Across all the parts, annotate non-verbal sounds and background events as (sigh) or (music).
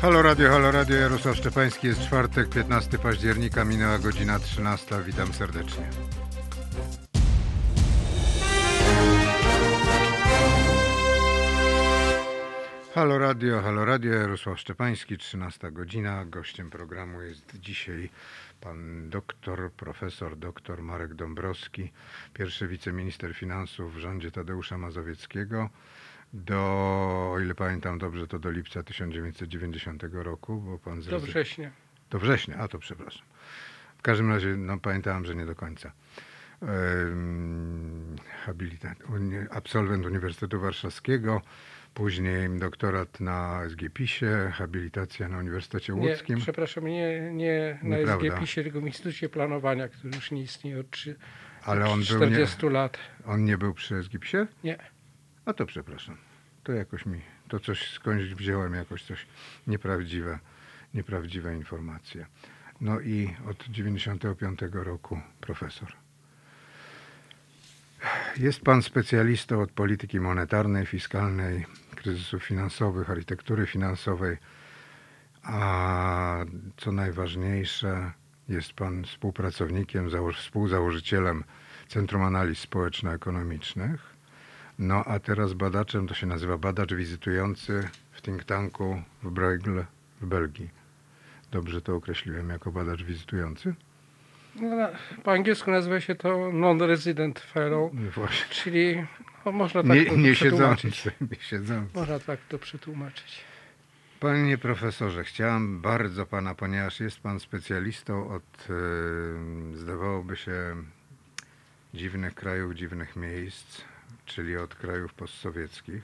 Halo Radio, Halo Radio, Jarosław Szczepański, jest czwartek, 15 października, minęła godzina 13, witam serdecznie. Halo Radio, Halo Radio, Jarosław Szczepański, 13 godzina. Gościem programu jest dzisiaj pan doktor, profesor doktor Marek Dąbrowski, pierwszy wiceminister finansów w rządzie Tadeusza Mazowieckiego do, o ile pamiętam dobrze, to do lipca 1990 roku, bo pan Do września. Do września, a to przepraszam. W każdym razie, no pamiętałem, że nie do końca. Um, habilitat, uni, absolwent Uniwersytetu Warszawskiego, później doktorat na SGPiSie, habilitacja na Uniwersytecie Łódzkim. Nie, przepraszam, nie, nie na. SGPiSie, tylko w Instytucie Planowania, który już nie istnieje od, trzy- Ale od on był nie, 40 lat. on nie był przy SGPiSie? Nie. A to przepraszam. To jakoś mi, to coś skądś wziąłem, jakoś coś nieprawdziwe, nieprawdziwe informacje. No i od 95 roku profesor. Jest pan specjalistą od polityki monetarnej, fiskalnej, kryzysów finansowych, architektury finansowej, a co najważniejsze, jest pan współpracownikiem, zało- współzałożycielem Centrum Analiz Społeczno-Ekonomicznych. No a teraz badaczem, to się nazywa badacz wizytujący w think tanku w Bruegel w Belgii. Dobrze to określiłem jako badacz wizytujący? No, po angielsku nazywa się to non-resident fellow, No Właśnie. czyli no, można tak Nie, to nie przetłumaczyć. siedzący, nie siedzący. Można tak to przetłumaczyć. Panie profesorze, chciałem bardzo pana, ponieważ jest pan specjalistą od, e, zdawałoby się, dziwnych krajów, dziwnych miejsc, czyli od krajów postsowieckich.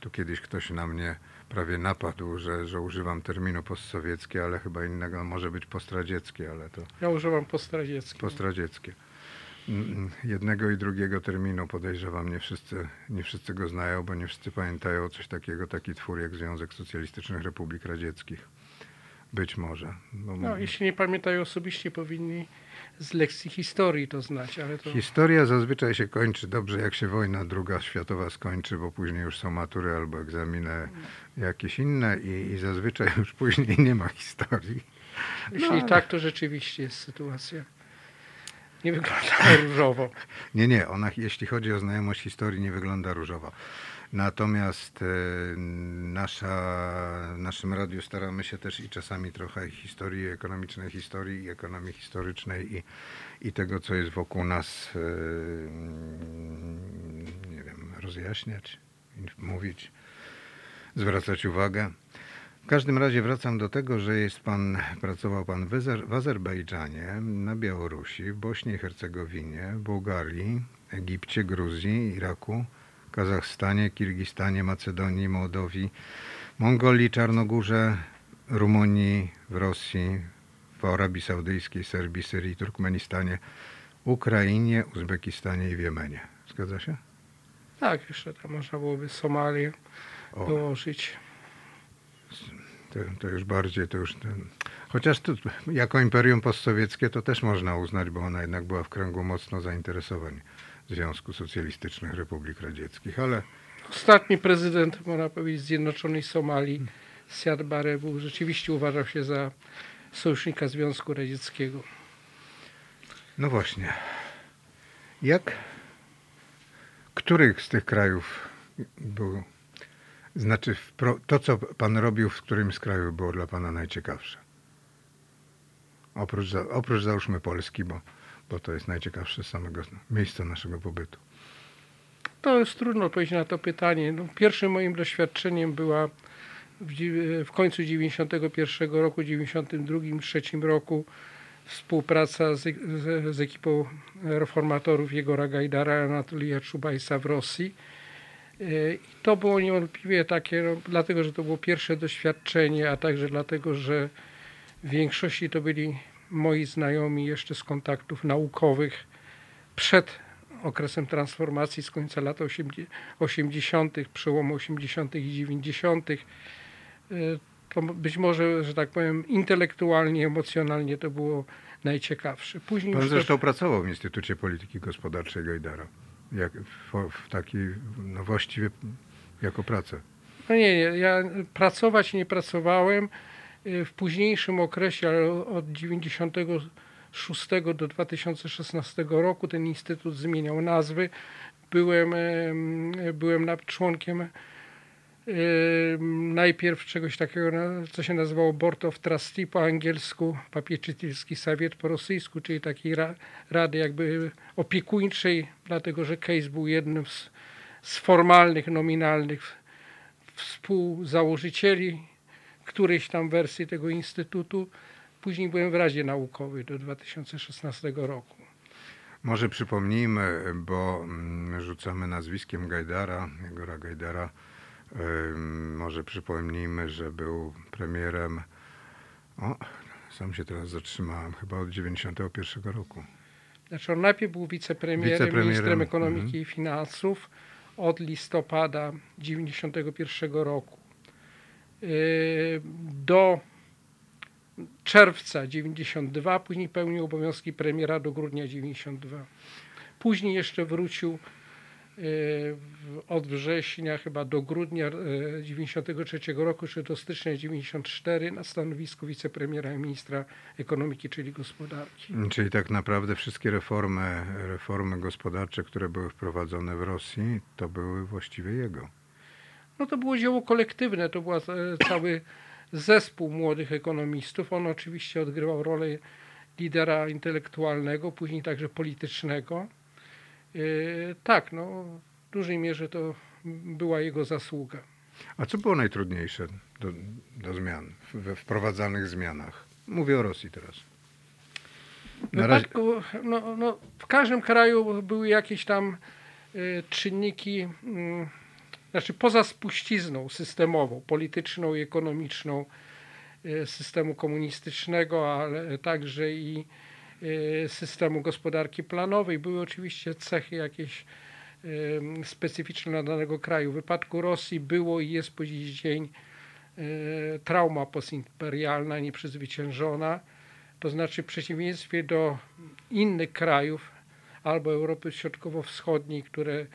Tu kiedyś ktoś na mnie prawie napadł, że, że używam terminu postsowieckie, ale chyba innego może być postradzieckie, ale to Ja używam postradzieckie. postradzieckie. Mm, Jednego i drugiego terminu podejrzewam, nie wszyscy, nie wszyscy go znają, bo nie wszyscy pamiętają coś takiego, taki twór jak Związek Socjalistycznych Republik Radzieckich. Być może. Bo No, jeśli nie pamiętają osobiście, powinni z lekcji historii to znać, ale to Historia zazwyczaj się kończy dobrze, jak się wojna druga światowa skończy, bo później już są matury albo egzaminy jakieś inne i, i zazwyczaj już później nie ma historii. jeśli ale- tak, to rzeczywiście jest sytuacja. Nie wygląda różowo. Nie, nie, ona jeśli chodzi o znajomość historii nie wygląda różowo. Natomiast e, nasza, w naszym radiu staramy się też i czasami trochę historii ekonomicznej, historii i ekonomii historycznej i, i tego, co jest wokół nas, e, nie wiem, rozjaśniać, mówić, zwracać uwagę. W każdym razie wracam do tego, że jest pan, pracował pan w, Azer- w Azerbejdżanie, na Białorusi, w Bośni i Hercegowinie, Bułgarii, Egipcie, Gruzji, Iraku, Kazachstanie, Kirgistanie, Macedonii, Mołdowii, Mongolii, Czarnogórze, Rumunii, w Rosji, w Arabii Saudyjskiej, Serbii, Syrii, Turkmenistanie, Ukrainie, Uzbekistanie i w Jemenie. Zgadza się? Tak, jeszcze tam można byłoby Somalię O. dołożyć. To, to już bardziej, to już ten... Chociaż tu, jako imperium postsowieckie to też można uznać, bo ona jednak była w kręgu mocno zainteresowań Związku Socjalistycznych Republik Radzieckich, ale Ostatni prezydent, można powiedzieć, Zjednoczonej Somalii, Siad Barre, był rzeczywiście uważał się za sojusznika Związku Radzieckiego. no właśnie. Jak, których z tych krajów był, znaczy to, co pan robił w którymś z krajów było dla pana najciekawsze? Oprócz, oprócz załóżmy Polski, bo, bo to jest najciekawsze samego miejsca naszego pobytu. To jest trudno odpowiedzieć na to pytanie. No, pierwszym moim doświadczeniem była w, w końcu 91 roku, 92, 3 roku współpraca z, z, z ekipą reformatorów Jegora Gajdara, Anatolija Czubajsa w Rosji. I to było niewątpliwie takie, no, dlatego że to było pierwsze doświadczenie, a także dlatego, że w większości to byli moi znajomi jeszcze z kontaktów naukowych przed okresem transformacji z końca lat 80., przełomu 80. i 90. Y, To być może, że tak powiem, intelektualnie, emocjonalnie to było najciekawsze. Później Pan już to, zresztą pracował w Instytucie Polityki Gospodarczej Gajdara. Jak, w, w takiej, no właściwie jako pracę. No nie, nie, ja pracować nie pracowałem. Y, W późniejszym okresie, ale od 96 do 2016 roku ten instytut zmieniał nazwy. Byłem, em, byłem członkiem em, najpierw czegoś takiego, co się nazywało Board of Trustee po angielsku, Papieczytelski Sowiet po rosyjsku, czyli takiej ra, rady jakby opiekuńczej, dlatego że Case był jednym z, z formalnych, nominalnych współzałożycieli którejś tam wersji tego instytutu. Później byłem w Radzie Naukowej do 2016 roku. Może przypomnijmy, bo mm, rzucamy nazwiskiem Gajdara, Jegora Gajdara. Może przypomnijmy, że był premierem. O, sam się teraz zatrzymałem, chyba od 91 roku. Znaczy on najpierw był wicepremierem, Wicepremierem, ministrem ekonomiki mhm. i finansów od listopada 91 roku do czerwca 92, później pełnił obowiązki premiera do grudnia 92. Później jeszcze wrócił od września chyba do grudnia yy, 93 roku, czy do stycznia 94 na stanowisku wicepremiera i ministra ekonomiki, czyli gospodarki. Czyli tak naprawdę wszystkie reformy, reformy gospodarcze, które były wprowadzone w Rosji, to były właściwie jego. No to było dzieło kolektywne, to był cały (coughs) zespół młodych ekonomistów. On oczywiście odgrywał rolę lidera intelektualnego, później także politycznego. Yy, tak, no w dużej mierze to była jego zasługa. A co było najtrudniejsze do, do zmian, we wprowadzanych zmianach? Mówię o Rosji teraz. W, Na razie, no, no, w każdym kraju były jakieś tam y, czynniki, mm, znaczy poza spuścizną systemową, polityczną i ekonomiczną y, systemu komunistycznego, ale także i y, systemu gospodarki planowej, były oczywiście cechy jakieś y, specyficzne dla danego kraju. W wypadku Rosji było i jest po dziś dzień y, trauma postimperialna nieprzezwyciężona. To znaczy w przeciwieństwie do innych krajów albo Europy Środkowo-Wschodniej, które,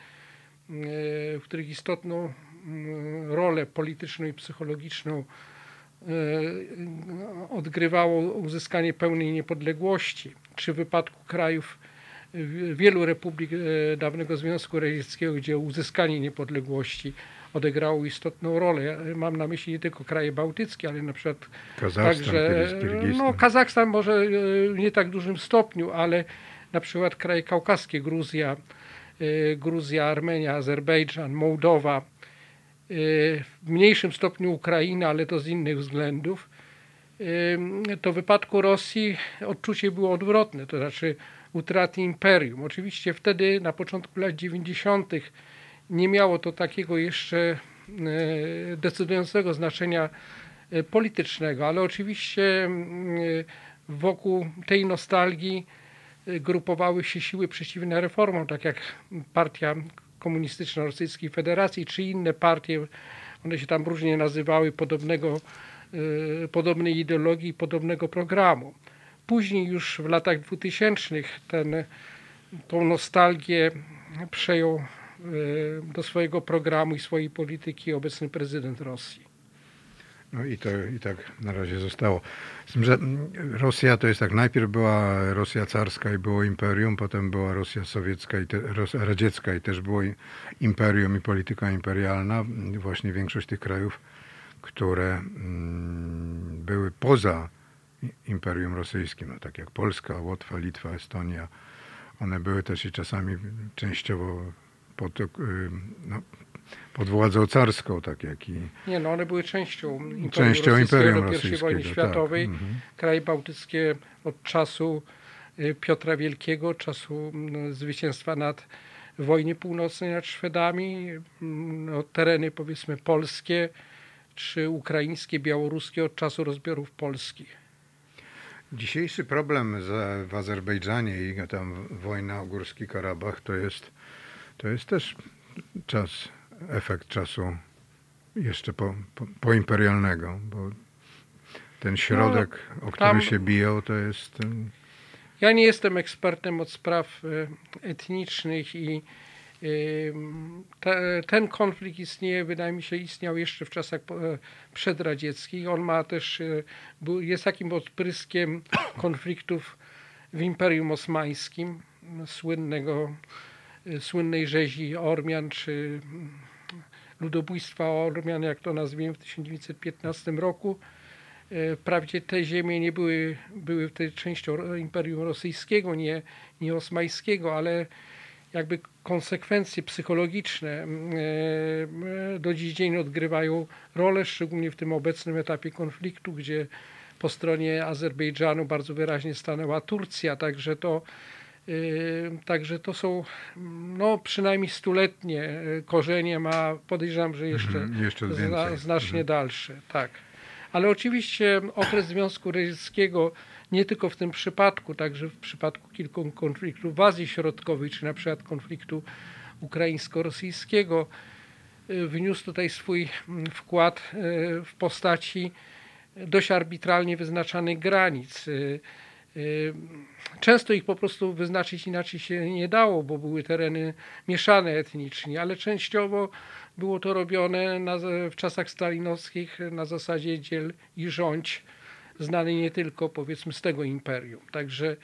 w których istotną mm, rolę polityczną i psychologiczną odgrywało uzyskanie pełnej niepodległości, czy w wypadku krajów e, wielu republik e, dawnego Związku Radzieckiego, gdzie uzyskanie niepodległości odegrało istotną rolę. Mam na myśli nie tylko kraje bałtyckie, ale na przykład Kazachstan, Także, Kirgistan. no, Kazachstan może e, w nie tak dużym stopniu, ale na przykład kraje kaukaskie, Gruzja, e, Gruzja, Armenia, Azerbejdżan, Mołdowa, e, w mniejszym stopniu Ukraina, ale to z innych względów, e, to w wypadku Rosji odczucie było odwrotne, to znaczy utraty imperium. Oczywiście wtedy na początku lat 90. nie miało to takiego jeszcze e, decydującego znaczenia politycznego, ale oczywiście wokół tej nostalgii grupowały się siły przeciwne reformom, tak jak Partia Komunistyczna Rosyjskiej Federacji, czy inne partie, one się tam różnie nazywały, podobnego, e, podobnej ideologii, podobnego programu. Później już w latach 2000 ten, tą nostalgię przejął e, do swojego programu i swojej polityki obecny prezydent Rosji. No i to i tak na razie zostało. Z tym, że mm, Rosja to jest tak, najpierw była Rosja carska i było imperium, potem była Rosja sowiecka i te, radziecka i też było imperium i polityka imperialna. Właśnie większość tych krajów, które mm, były poza imperium rosyjskim, no tak jak Polska, Łotwa, Litwa, Estonia, one były też i czasami częściowo pod, y, no, pod władzą carską, tak jak i Nie, no one były częścią Imperium Częścią Rosyjskiego Imperium do I wojny tak. światowej. Mhm. Kraje bałtyckie od czasu y, Piotra Wielkiego, czasu mm, zwycięstwa nad wojnie północnej nad Szwedami, mm, no, tereny powiedzmy polskie czy ukraińskie, białoruskie od czasu rozbiorów polskich. Dzisiejszy problem w Azerbejdżanie i tam wojna o Górski Karabach to jest, to jest też czas, efekt czasu jeszcze po, po, poimperialnego, bo ten środek, o który tam- się biją, to jest... y, Ja nie jestem ekspertem od spraw e, etnicznych i Ym, Te, ten konflikt istnieje, wydaje mi się, istniał jeszcze w czasach e, przedradzieckich. On ma też, był, jest takim odpryskiem (coughs) konfliktów w Imperium Osmańskim, słynnego, słynnej rzezi Ormian, czy ludobójstwa Ormian, jak to nazwijmy, w 1915 roku. E, Wprawdzie te ziemie nie były, były tej częścią Imperium Rosyjskiego, nie, nie osmańskiego, ale jakby konsekwencje psychologiczne mm, e, do dziś dzień odgrywają rolę, szczególnie w tym obecnym etapie konfliktu, gdzie po stronie Azerbejdżanu bardzo wyraźnie stanęła Turcja, także to, także to są no, przynajmniej stuletnie e, korzenie, ma podejrzewam, że jeszcze, Mhm, jeszcze zna, znacznie dalsze. Tak. Ale oczywiście okres Związku Radzieckiego nie tylko w tym przypadku, także w przypadku kilku konfliktów w Azji Środkowej, czy na przykład konfliktu ukraińsko-rosyjskiego, y, wniósł tutaj swój mm, wkład w postaci dość arbitralnie wyznaczanych granic. Często ich po prostu wyznaczyć inaczej się nie dało, bo były tereny mieszane etnicznie, ale częściowo było to robione na, w czasach stalinowskich na zasadzie dziel i rządź, znany nie tylko powiedzmy z tego imperium. Także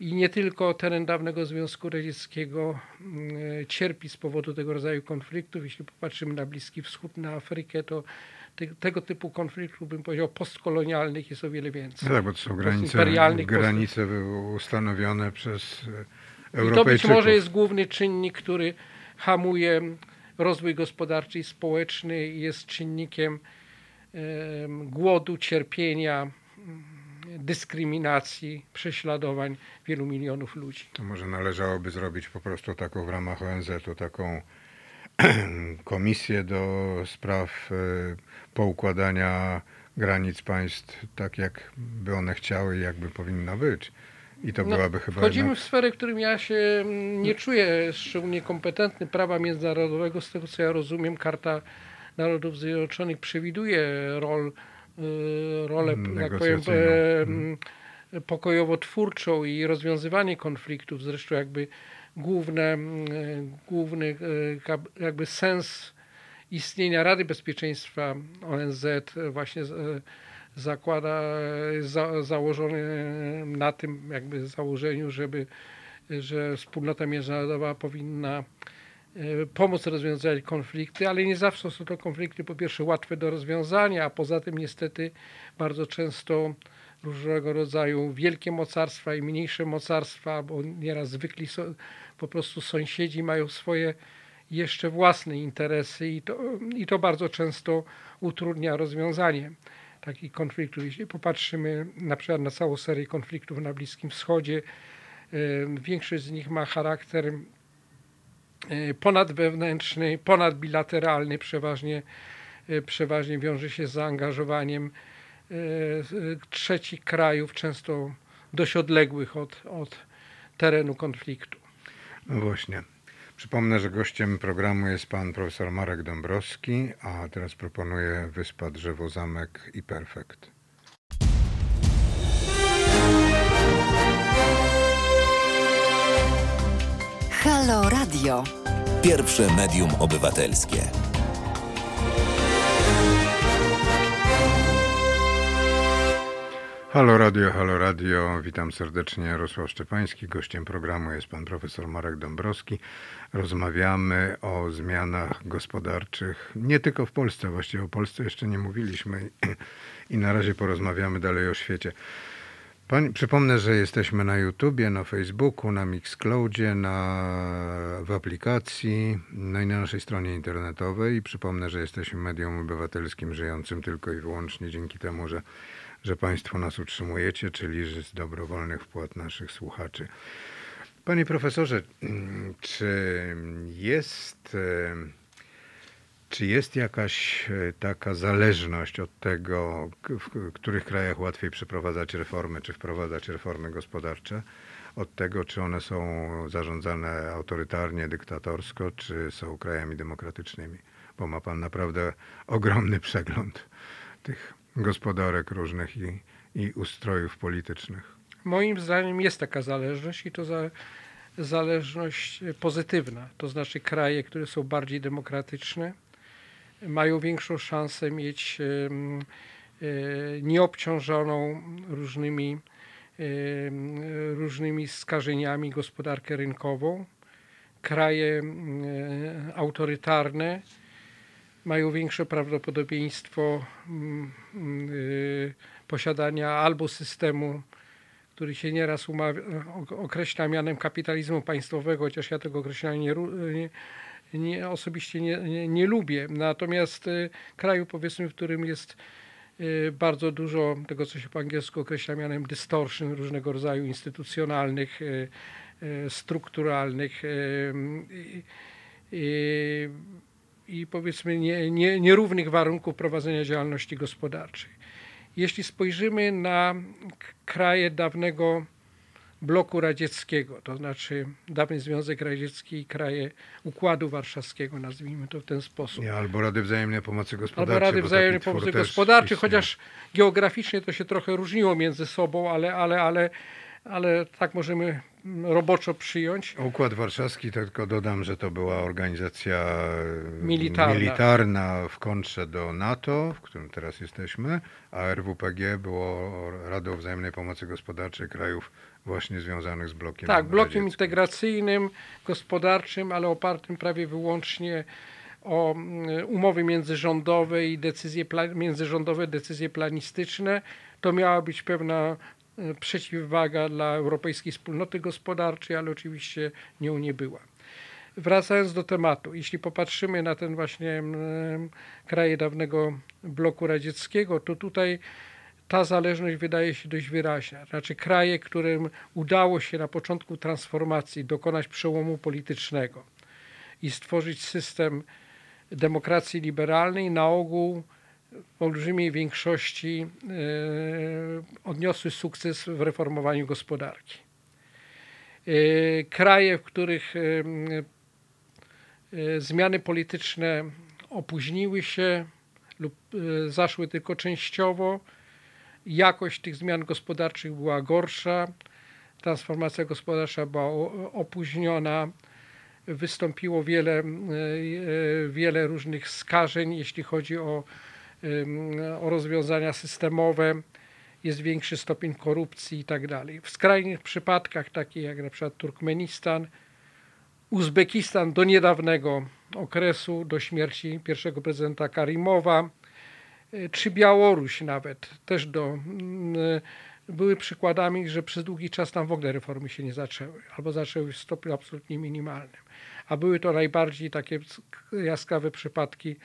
i nie tylko teren dawnego Związku Radzieckiego mm, cierpi z powodu tego rodzaju konfliktów. Jeśli popatrzymy na Bliski Wschód, na Afrykę, to te, tego typu konfliktów, bym powiedział, postkolonialnych jest o wiele więcej. No tak, bo to są granice, granice były ustanowione przez e, I to być Europejczyków. może jest główny czynnik, który hamuje rozwój gospodarczy i społeczny i jest czynnikiem em, głodu, cierpienia, dyskryminacji, prześladowań wielu milionów ludzi. To może należałoby zrobić po prostu taką w ramach ONZ-u taką (clears throat) komisję do spraw e, poukładania granic państw tak, jak by one chciały i jakby powinno być. I to No, byłaby chyba Wchodzimy jednak... w sferę, w którym ja się mm, nie czuję szczególnie kompetentny prawa międzynarodowego. Z tego co ja rozumiem, Karta Narodów Zjednoczonych przewiduje rol, y, rolę, jak powiem, e, mm, pokojowo-twórczą i rozwiązywanie konfliktów. Zresztą jakby główne, główny e, jakby sens istnienia Rady Bezpieczeństwa ONZ właśnie e, zakłada, jest za, założony na tym jakby założeniu, żeby, że wspólnota międzynarodowa powinna e, pomóc rozwiązać konflikty, ale nie zawsze są to konflikty po pierwsze łatwe do rozwiązania, a poza tym niestety bardzo często różnego rodzaju wielkie mocarstwa i mniejsze mocarstwa, bo nieraz zwykli so, po prostu sąsiedzi mają swoje jeszcze własne interesy i to, i to bardzo często utrudnia rozwiązanie takich konfliktów. Jeśli popatrzymy na przykład na całą serię konfliktów na Bliskim Wschodzie, e, większość z nich ma charakter e, ponadwewnętrzny, ponadbilateralny, przeważnie, e, przeważnie wiąże się z zaangażowaniem trzecich krajów, często dość odległych od, od terenu konfliktu. No właśnie. Przypomnę, że gościem programu jest pan profesor Marek Dąbrowski, a teraz proponuję Wyspa Drzewo Zamek i Perfekt. Halo Radio. Pierwsze medium obywatelskie. Halo Radio, halo Radio, witam serdecznie, Jarosław Szczepański. Gościem programu jest pan profesor Marek Dąbrowski. Rozmawiamy o zmianach gospodarczych, nie tylko w Polsce, właściwie o Polsce jeszcze nie mówiliśmy i na razie porozmawiamy dalej o świecie. Pani, przypomnę, że jesteśmy na YouTubie, na Facebooku, na Mixcloudzie, na, w aplikacji, no i na naszej stronie internetowej. I przypomnę, że jesteśmy medium obywatelskim żyjącym tylko i wyłącznie dzięki temu, że, że Państwo nas utrzymujecie, czyli z dobrowolnych wpłat naszych słuchaczy. Panie profesorze, mm, czy jest, e, czy jest jakaś e, taka zależność od tego, w których krajach łatwiej przeprowadzać reformy, czy wprowadzać reformy gospodarcze, od tego, czy one są zarządzane autorytarnie, dyktatorsko, czy są krajami demokratycznymi? Bo ma Pan naprawdę ogromny przegląd tych gospodarek różnych i, i ustrojów politycznych. Moim zdaniem jest taka zależność i to za, zależność pozytywna, to znaczy kraje, które są bardziej demokratyczne, mają większą szansę mieć e, nieobciążoną różnymi, różnymi skażeniami gospodarkę rynkową. Kraje e, autorytarne mają większe prawdopodobieństwo mm, y, posiadania albo systemu, który się nieraz umawia, określa mianem kapitalizmu państwowego, chociaż ja tego określenia nie, nie, nie, osobiście nie, nie, nie lubię. Natomiast y, kraju, powiedzmy, w którym jest y, bardzo dużo tego, co się po angielsku określa mianem distortion, różnego rodzaju instytucjonalnych, strukturalnych i- i, i powiedzmy nie, nie, nierównych warunków prowadzenia działalności gospodarczej. Jeśli spojrzymy na kraje dawnego bloku radzieckiego, to znaczy dawny Związek Radziecki i kraje Układu Warszawskiego, nazwijmy to w ten sposób. Nie, albo Rady Wzajemnej Pomocy Gospodarczej. Albo Rady Wzajemnej Pomocy Gospodarczej, chociaż geograficznie to się trochę różniło między sobą, ale, ale, ale, ale tak możemy roboczo przyjąć. Układ Warszawski, tylko dodam, że to była organizacja e, Militarna. militarna w kontrze do NATO, w którym teraz jesteśmy, a RWPG było Radą Wzajemnej Pomocy Gospodarczej krajów właśnie związanych z blokiem Tak, blokiem radzieckim. integracyjnym, gospodarczym, ale opartym prawie wyłącznie o mm, umowy międzyrządowe i decyzje międzyrządowe, decyzje planistyczne. To miała być pewna przeciwwaga dla Europejskiej Wspólnoty Gospodarczej, ale oczywiście nią nie była. Wracając do tematu, jeśli popatrzymy na ten właśnie mm, kraje dawnego bloku radzieckiego, to tutaj ta zależność wydaje się dość wyraźna. Znaczy kraje, którym udało się na początku transformacji dokonać przełomu politycznego i stworzyć system demokracji liberalnej, na ogół w olbrzymiej większości e, odniosły sukces w reformowaniu gospodarki. E, kraje, w których e, zmiany polityczne opóźniły się lub zaszły tylko częściowo, jakość tych zmian gospodarczych była gorsza, transformacja gospodarcza była opóźniona, wystąpiło wiele, wiele różnych skażeń, jeśli chodzi o, o rozwiązania systemowe, jest większy stopień korupcji i tak dalej. W skrajnych przypadkach, takich jak na przykład Turkmenistan, Uzbekistan do niedawnego okresu, do śmierci pierwszego prezydenta Karimowa, y, czy Białoruś nawet, też do, mm, były przykładami, że przez długi czas tam w ogóle reformy się nie zaczęły, albo zaczęły w stopniu absolutnie minimalnym. A były to najbardziej takie jaskrawe przypadki y,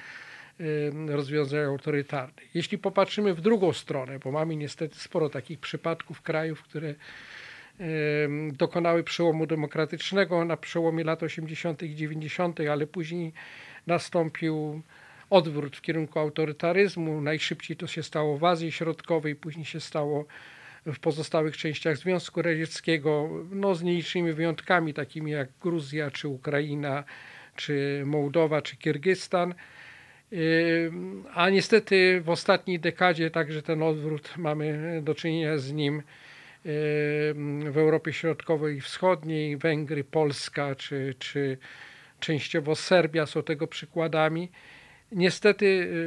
rozwiązań autorytarnych. Jeśli popatrzymy w drugą stronę, bo mamy niestety sporo takich przypadków krajów, które dokonały przełomu demokratycznego na przełomie lat 80. i 90., ale później nastąpił odwrót w kierunku autorytaryzmu. Najszybciej to się stało w Azji Środkowej, później się stało w pozostałych częściach Związku Radzieckiego, no z nielicznymi wyjątkami, takimi jak Gruzja, czy Ukraina, czy Mołdowa, czy Kirgistan. A niestety w ostatniej dekadzie także ten odwrót mamy do czynienia z nim w Europie Środkowej i Wschodniej, Węgry, Polska czy, czy częściowo Serbia są tego przykładami. Niestety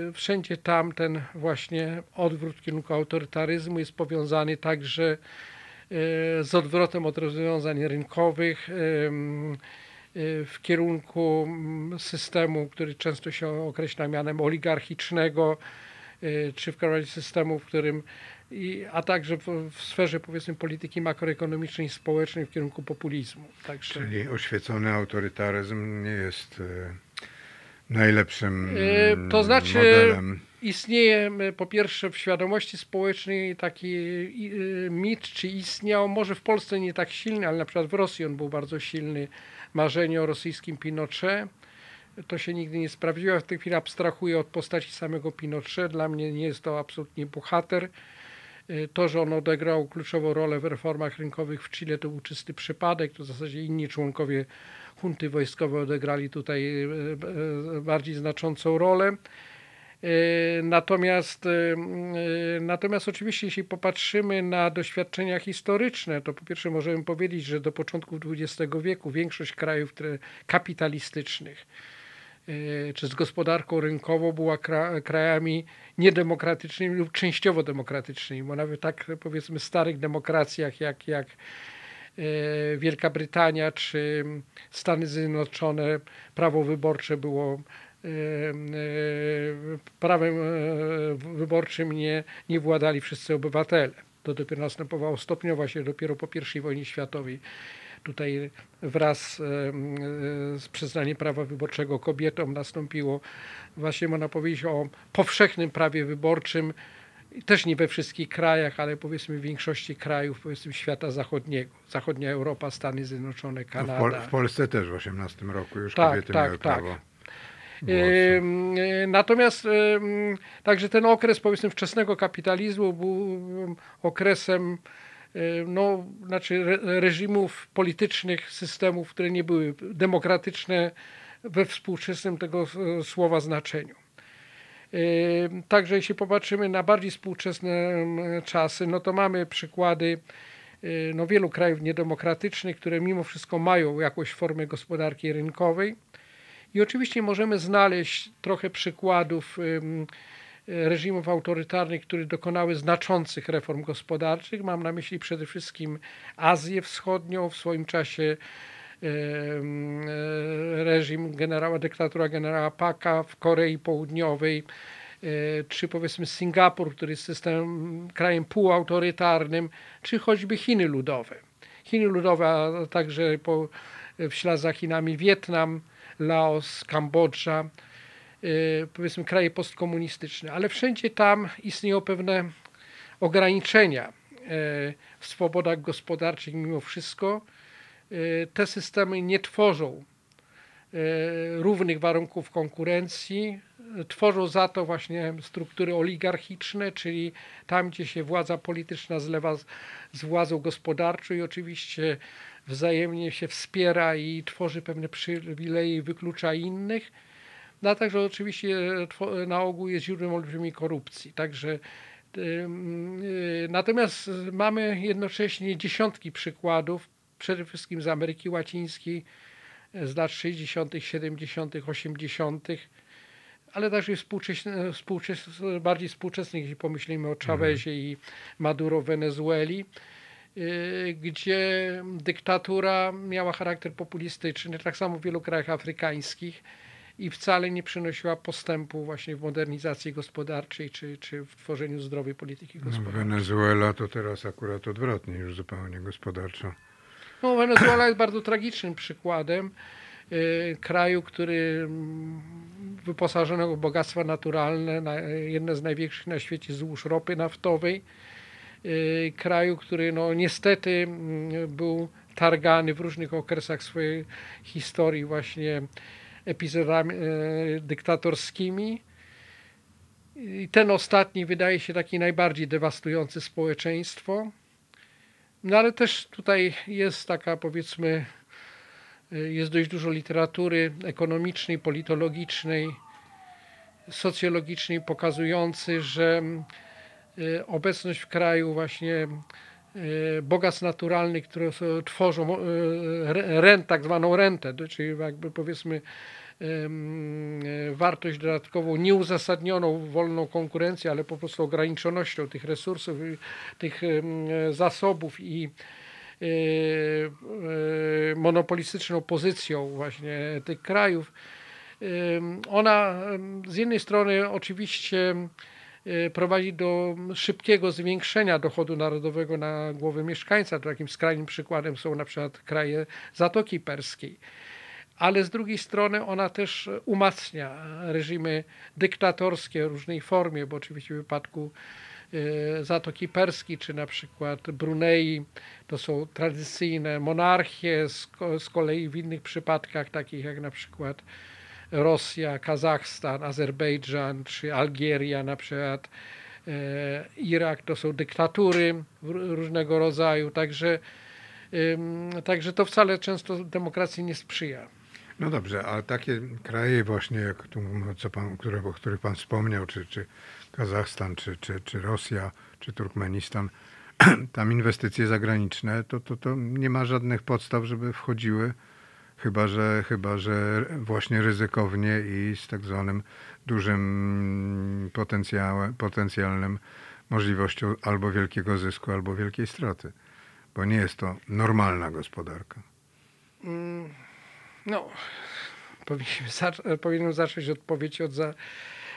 y, wszędzie tam ten właśnie odwrót w kierunku autorytaryzmu jest powiązany także y, z odwrotem od rozwiązań rynkowych w kierunku mm, systemu, który często się określa mianem oligarchicznego, y, czy w kierunku systemu, w którym i, a także w, w sferze powiedzmy polityki makroekonomicznej i społecznej w kierunku populizmu. Także Czyli oświecony autorytaryzm nie jest e, najlepszym E, to znaczy- modelem. istnieje po pierwsze w świadomości społecznej taki y, mit, czy istniał, może w Polsce nie tak silny, ale na przykład w Rosji on był bardzo silny, marzenie o rosyjskim Pinochet. To się nigdy nie sprawdziło. W tej chwili abstrahuję od postaci samego Pinochet. Dla mnie nie jest to absolutnie bohater. Y, To, że on odegrał kluczową rolę w reformach rynkowych w Chile, to był czysty przypadek. To w zasadzie inni członkowie hunty wojskowej odegrali tutaj y, y, bardziej znaczącą rolę. E, Natomiast, e, e, natomiast oczywiście, jeśli popatrzymy na doświadczenia historyczne, to po pierwsze możemy powiedzieć, że do początków XX wieku większość krajów kapitalistycznych czy z gospodarką rynkową była kra, krajami niedemokratycznymi lub częściowo demokratycznymi, bo nawet tak powiedzmy starych demokracjach jak, jak Wielka Brytania czy Stany Zjednoczone prawo wyborcze było prawem e, wyborczym nie, nie władali wszyscy obywatele. To dopiero następowało stopniowo się dopiero po I wojnie światowej. Tutaj wraz z przyznaniem prawa wyborczego kobietom nastąpiło właśnie można powiedzieć o powszechnym prawie wyborczym też nie we wszystkich krajach, ale powiedzmy w większości krajów powiedzmy świata zachodniego. Zachodnia Europa, Stany Zjednoczone, No w, Kanada. Pol- w Polsce też w 18 roku już Tak, kobiety tak, miały tak. prawo. Ym, y, Natomiast także ten okres powiedzmy wczesnego kapitalizmu był okresem y, no, znaczy re- reżimów politycznych, systemów, które nie były demokratyczne we współczesnym tego słowa znaczeniu. Także jeśli popatrzymy na bardziej współczesne czasy, no to mamy przykłady y, no, wielu krajów niedemokratycznych, które mimo wszystko mają jakąś formę gospodarki rynkowej. I oczywiście możemy znaleźć trochę przykładów ym, reżimów autorytarnych, które dokonały znaczących reform gospodarczych. Mam na myśli przede wszystkim Azję Wschodnią, w swoim czasie ym, e, reżim generała, dyktatura generała Paka w Korei Południowej, e, czy powiedzmy Singapur, który jest systemem, krajem półautorytarnym, czy choćby Chiny Ludowe. Chiny Ludowe, a także po, w ślad za Chinami Wietnam, Laos, Kambodża, y, powiedzmy kraje postkomunistyczne, ale wszędzie tam istnieją pewne ograniczenia y, w swobodach gospodarczych mimo wszystko. Y, Te systemy nie tworzą równych warunków konkurencji, tworzą za to właśnie struktury oligarchiczne, czyli tam, gdzie się władza polityczna zlewa z władzą gospodarczą i oczywiście wzajemnie się wspiera i tworzy pewne przywileje i wyklucza innych. No a także oczywiście na ogół jest źródłem olbrzymiej korupcji. Także natomiast mamy jednocześnie dziesiątki przykładów, przede wszystkim z Ameryki Łacińskiej, z lat 60., 70., 80., ale także współczesne, współczesne, bardziej współczesnych, jeśli pomyślimy o Chavezie i Maduro w Wenezueli, gdzie dyktatura miała charakter populistyczny, tak samo w wielu krajach afrykańskich i wcale nie przynosiła postępu właśnie w modernizacji gospodarczej czy, czy w tworzeniu zdrowej polityki No, gospodarczej. Wenezuela to teraz akurat odwrotnie, już zupełnie gospodarczo. No, Wenezuela jest bardzo tragicznym przykładem y, kraju, który mm, wyposażonego w bogactwa naturalne, na, jedne z największych na świecie złóż ropy naftowej, y, kraju, który no, niestety mm, był targany w różnych okresach swojej historii właśnie epizodami y, dyktatorskimi. I ten ostatni wydaje się taki najbardziej dewastujący społeczeństwo. No ale też tutaj jest taka powiedzmy, y, jest dość dużo literatury ekonomicznej, politologicznej, socjologicznej pokazujący, że y, obecność w kraju właśnie y, bogactw naturalnych, które tworzą y, re- rent, tak zwaną rentę, czyli jakby powiedzmy y, wartość dodatkową, nieuzasadnioną wolną konkurencję, ale po prostu ograniczonością tych resursów, tych zasobów i y, y, monopolistyczną pozycją właśnie tych krajów. Ona z jednej strony oczywiście y, prowadzi do szybkiego zwiększenia dochodu narodowego na głowę mieszkańca. Takim skrajnym przykładem są na przykład kraje Zatoki Perskiej. Ale z drugiej strony ona też umacnia reżimy dyktatorskie w różnej formie, bo oczywiście w wypadku y, Zatoki Perskiej, czy na przykład Brunei, to są tradycyjne monarchie, z kolei w innych przypadkach, takich jak na przykład Rosja, Kazachstan, Azerbejdżan czy Algieria, na przykład e, Irak, to są dyktatury różnego rodzaju, także, także to wcale często demokracji nie sprzyja. No dobrze, a takie kraje właśnie, jak tu, co pan, które, o których pan wspomniał, czy, czy Kazachstan, czy, czy, czy Rosja, czy Turkmenistan, (clears throat) tam inwestycje zagraniczne, to, to, to nie ma żadnych podstaw, żeby wchodziły, chyba że, chyba że właśnie ryzykownie i z tak zwanym dużym potencjałem, potencjalnym możliwością albo wielkiego zysku, albo wielkiej straty. Bo nie jest to normalna gospodarka. Mm, No, powinniśmy powinienem zacząć odpowiedź od za,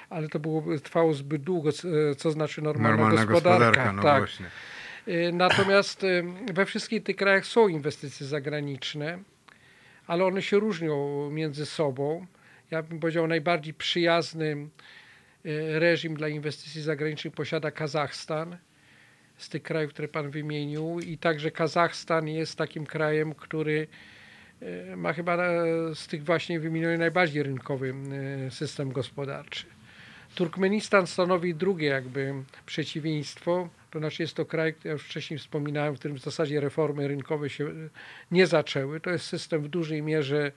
ale to byłoby, trwało zbyt długo, co, co znaczy normalna, Normalna gospodarka. gospodarka, no tak. właśnie. Y, Natomiast y, we wszystkich tych krajach są inwestycje zagraniczne, ale one się różnią między sobą. Ja bym powiedział, najbardziej przyjazny y, reżim dla inwestycji zagranicznych posiada Kazachstan z tych krajów, które Pan wymienił. I także Kazachstan jest takim krajem, który y, ma chyba e, z tych właśnie wymienionych najbardziej rynkowy system gospodarczy. Turkmenistan stanowi drugie jakby przeciwieństwo, to znaczy jest to kraj, ja już wcześniej wspominałem, w którym w zasadzie reformy rynkowe się y, nie zaczęły. To jest system w dużej mierze,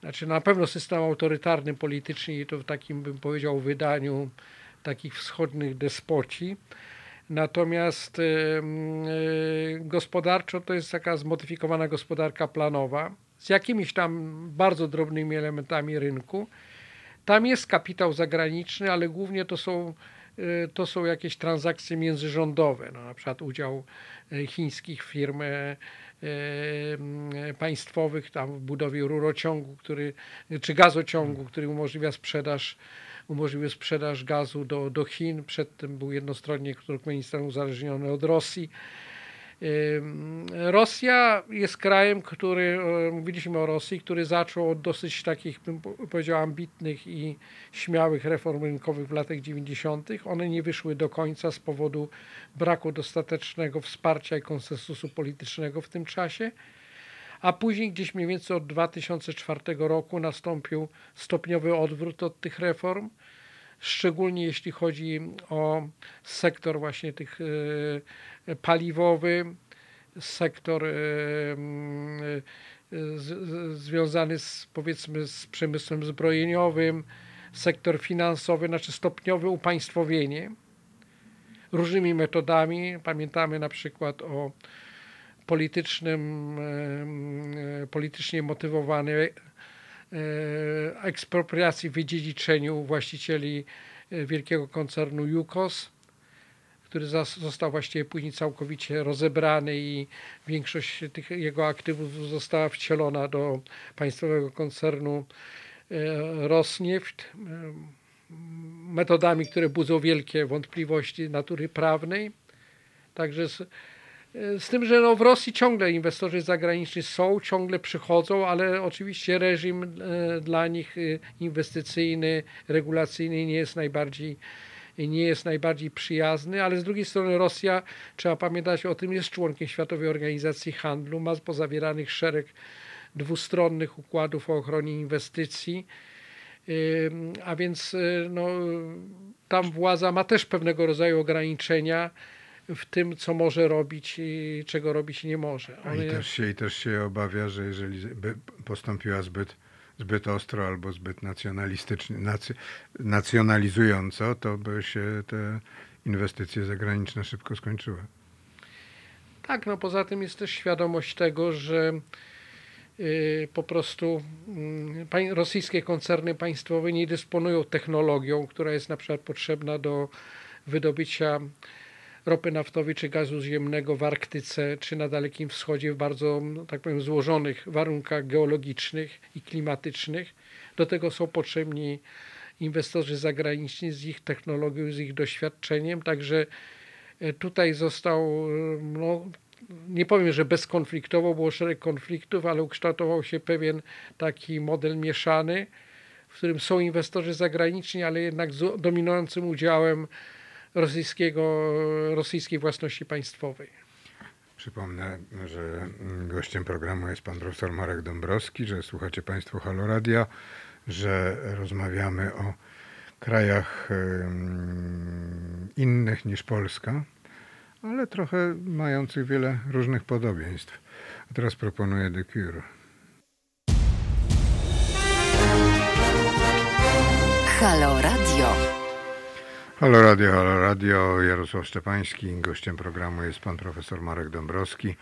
znaczy na pewno system autorytarny politycznie i to w takim bym powiedział wydaniu takich wschodnich despoci. Natomiast y, y, gospodarczo to jest taka zmodyfikowana gospodarka planowa z jakimiś tam bardzo drobnymi elementami rynku. Tam jest kapitał zagraniczny, ale głównie to są, to są jakieś transakcje międzyrządowe, no, na przykład udział y, chińskich firm e, e, państwowych tam w budowie rurociągu, który, czy gazociągu, który umożliwia sprzedaż umożliwił sprzedaż gazu do, do Chin. Przedtem był jednostronnie Turkmenistan uzależniony od Rosji. Rosja jest krajem, który, e, mówiliśmy o Rosji, który zaczął od dosyć takich, bym po- powiedział, ambitnych i śmiałych reform rynkowych w latach 90. One nie wyszły do końca z powodu braku dostatecznego wsparcia i konsensusu politycznego w tym czasie. A później, gdzieś mniej więcej od 2004 roku, nastąpił stopniowy odwrót od tych reform szczególnie jeśli chodzi o sektor właśnie tych e, paliwowy, sektor e, e, związany z powiedzmy z przemysłem zbrojeniowym, sektor finansowy, znaczy stopniowe upaństwowienie różnymi metodami. Pamiętamy na przykład o politycznym, politycznie motywowanej ekspropriacji, wydziedziczeniu właścicieli e, wielkiego koncernu Yukos, który został właściwie później całkowicie rozebrany i większość tych jego aktywów została wcielona do państwowego koncernu e, Rosneft e, metodami, które budzą wielkie wątpliwości natury prawnej. Także z, z tym, że no w Rosji ciągle inwestorzy zagraniczni są, ciągle przychodzą, ale oczywiście reżim e, dla nich e, inwestycyjny, regulacyjny nie jest najbardziej nie jest najbardziej przyjazny, ale z drugiej strony Rosja, trzeba pamiętać o tym, jest członkiem Światowej Organizacji Handlu, ma pozawieranych szereg dwustronnych układów o ochronie inwestycji, a więc no, tam władza ma też pewnego rodzaju ograniczenia w tym, co może robić i czego robić nie może. A One- I też, się, I też się obawia, że jeżeli by postąpiła zbyt, zbyt ostro albo zbyt nacjonalistycznie, nacy, nacjonalizująco, to by się te inwestycje zagraniczne szybko skończyły. Tak, no poza tym jest też świadomość tego, że y, po prostu mm, rosyjskie koncerny państwowe nie dysponują technologią, która jest na przykład potrzebna do wydobycia ropy naftowej czy gazu ziemnego w Arktyce czy na Dalekim Wschodzie w bardzo, no, tak powiem, złożonych warunkach geologicznych i klimatycznych. Do tego są potrzebni inwestorzy zagraniczni z ich technologią, z ich doświadczeniem, także e, tutaj został, e, no, nie powiem, że bezkonfliktowo, było szereg konfliktów, ale ukształtował się pewien taki model mieszany, w którym są inwestorzy zagraniczni, ale jednak z dominującym udziałem rosyjskiego, rosyjskiej własności państwowej. Przypomnę, że gościem programu jest pan profesor Marek Dąbrowski, że słuchacie państwo Halo Radia, że rozmawiamy o krajach innych niż Polska, ale trochę mających wiele różnych podobieństw. A teraz proponuję The Cure. Halo Radio. Halo Radio, Halo Radio, Jarosław Szczepański. Gościem programu jest pan profesor Marek Dąbrowski.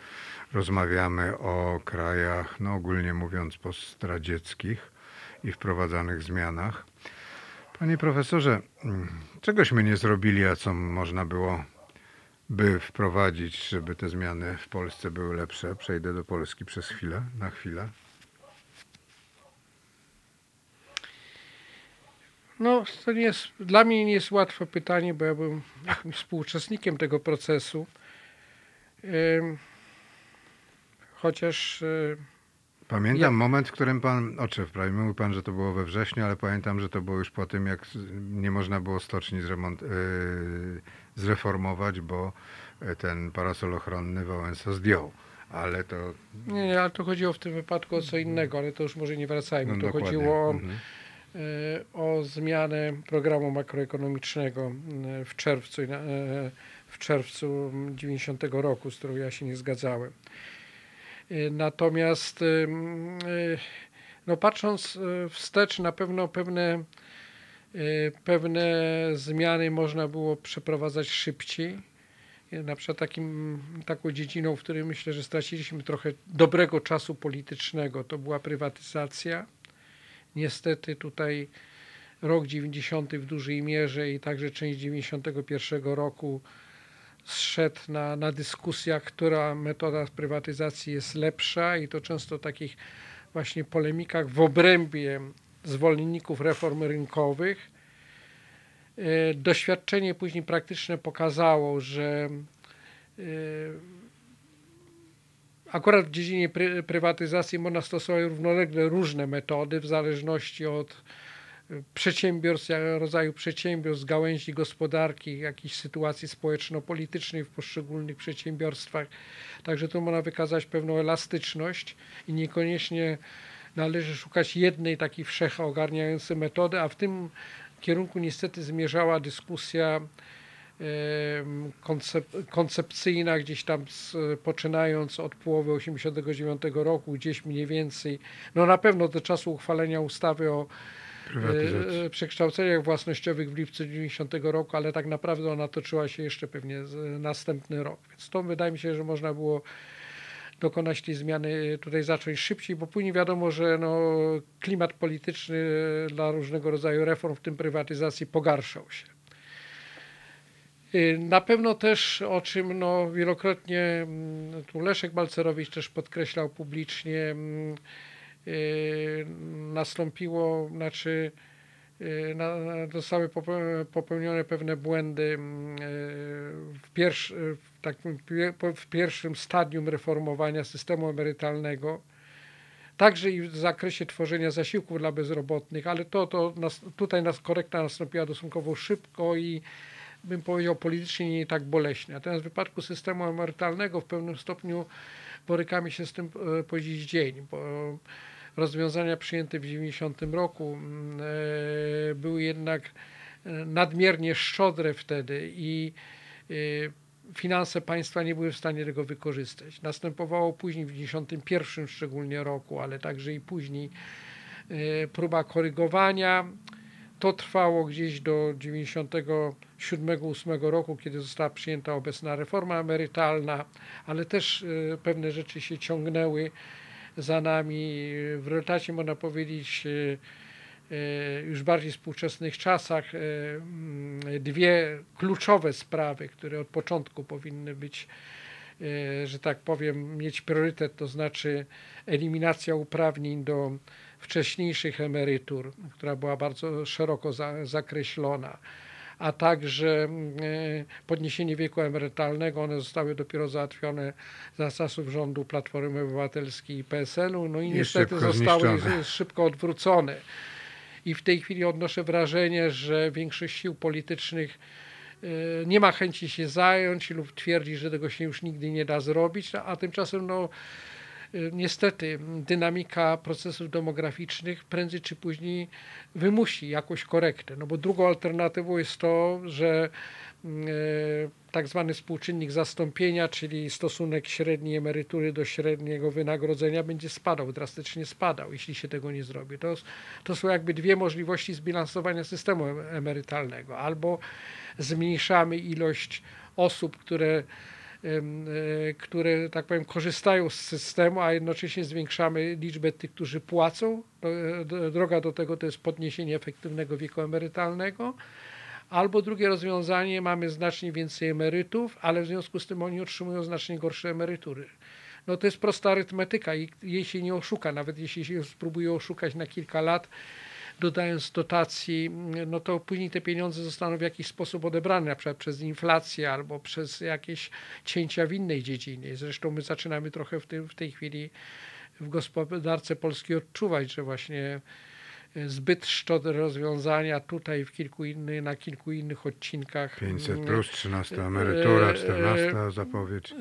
Rozmawiamy o krajach, no ogólnie mówiąc, postradzieckich i wprowadzanych zmianach. Panie profesorze, czegośmy nie zrobili, a co można było by wprowadzić, żeby te zmiany w Polsce były lepsze? Przejdę do Polski przez chwilę, na chwilę. No, to nie jest, dla mnie nie jest łatwe pytanie, bo ja byłem jakimś współuczestnikiem tego procesu. Chociaż y, Pamiętam Ja- moment, w którym pan, oczy wprawił, mówił pan, że to było we wrześniu, ale pamiętam, że to było już po tym, jak nie można było stoczni zremont, yy, zreformować, bo e, ten parasol ochronny Wałęsa zdjął. Ale to nie, nie, ale to chodziło w tym wypadku o co innego, ale to już może nie wracajmy. no, to dokładnie. chodziło o, Mhm. Y, o zmianę programu makroekonomicznego y, w czerwcu, y, w czerwcu 90 roku, z którą ja się nie zgadzałem. Natomiast no patrząc wstecz, na pewno pewne, pewne zmiany można było przeprowadzać szybciej. Na przykład takim, taką dziedziną, w której myślę, że straciliśmy trochę dobrego czasu politycznego, to była prywatyzacja. Niestety tutaj rok 90 w dużej mierze i także część 91 roku zszedł na, na dyskusjach, która metoda prywatyzacji jest lepsza i to często takich właśnie polemikach w obrębie zwolenników reform rynkowych. E, Doświadczenie później praktyczne pokazało, że e, akurat w dziedzinie pry, prywatyzacji można stosować równolegle różne metody w zależności od e, przedsiębiorstw, rodzaju przedsiębiorstw, gałęzi gospodarki, jakichś sytuacji społeczno-politycznej w poszczególnych przedsiębiorstwach. Także tu można wykazać pewną elastyczność i niekoniecznie należy szukać jednej takiej wszechogarniającej metody, a w tym kierunku niestety zmierzała dyskusja koncep, koncepcyjna gdzieś tam z, poczynając od połowy 1989 roku, gdzieś mniej więcej, no na pewno do czasu uchwalenia ustawy o e, przekształceniach własnościowych w lipcu 90 roku, ale tak naprawdę ona toczyła się jeszcze pewnie następny rok. Więc to wydaje mi się, że można było dokonać tej zmiany tutaj zacząć szybciej, bo później wiadomo, że no, klimat polityczny dla różnego rodzaju reform, w tym prywatyzacji, pogarszał się. Y, Na pewno też, o czym no, wielokrotnie mm, tu Leszek Balcerowicz też podkreślał publicznie, mm, y, nastąpiło, znaczy y, zostały pope- popełnione pewne błędy mm, w, w, takim, w pierwszym stadium reformowania systemu emerytalnego, także i w zakresie tworzenia zasiłków dla bezrobotnych, ale to, to nas, tutaj nas korekta nastąpiła stosunkowo szybko i bym powiedział politycznie nie tak boleśnie. Natomiast w wypadku systemu emerytalnego w pewnym stopniu borykamy się z tym e, po dziś dzień, bo rozwiązania przyjęte w 90 roku mm, e, były jednak e, nadmiernie szczodre wtedy i finanse państwa nie były w stanie tego wykorzystać. Następowało później w 91 szczególnie roku, ale także i później próba korygowania. To trwało gdzieś do 97-8 roku, kiedy została przyjęta obecna reforma emerytalna, ale też e, pewne rzeczy się ciągnęły za nami. W rezultacie można powiedzieć e, e, już bardziej współczesnych czasach mm, dwie kluczowe sprawy, które od początku powinny być, że tak powiem, mieć priorytet, to znaczy eliminacja uprawnień do wcześniejszych emerytur, która była bardzo szeroko za, zakreślona, a także mm, e, podniesienie wieku emerytalnego. One zostały dopiero załatwione za czasów rządu Platformy Obywatelskiej i PSL-u, no i niestety szybko zostały zniszczone. (laughs) szybko odwrócone. I w tej chwili odnoszę wrażenie, że większość sił politycznych e, nie ma chęci się zająć lub twierdzi, że tego się już nigdy nie da zrobić, a tymczasem no, niestety dynamika procesów demograficznych prędzej czy później wymusi jakąś korektę. No bo drugą alternatywą jest to, że mm, e, tak zwany współczynnik zastąpienia, czyli stosunek średniej emerytury do średniego wynagrodzenia będzie spadał, drastycznie spadał, jeśli się tego nie zrobi. To, to są jakby dwie możliwości zbilansowania systemu em- emerytalnego. Albo zmniejszamy ilość osób, które które, tak powiem, korzystają z systemu, a jednocześnie zwiększamy liczbę tych, którzy płacą. Do- Droga do tego to jest podniesienie efektywnego wieku emerytalnego. Albo drugie rozwiązanie, mamy znacznie więcej emerytów, ale w związku z tym oni otrzymują znacznie gorsze emerytury. No to jest prosta arytmetyka i jej się nie oszuka, nawet jeśli się spróbuje oszukać na kilka lat, dodając dotacji, no to później te pieniądze zostaną w jakiś sposób odebrane, na przykład przez inflację albo przez jakieś cięcia w innej dziedzinie. Zresztą my zaczynamy trochę w, tym, w tej chwili w gospodarce polskiej odczuwać, że właśnie zbyt szczodre rozwiązania tutaj w kilku innych, na kilku innych odcinkach 500 mm, plus, 13 emerytura, e, 14 zapowiedź.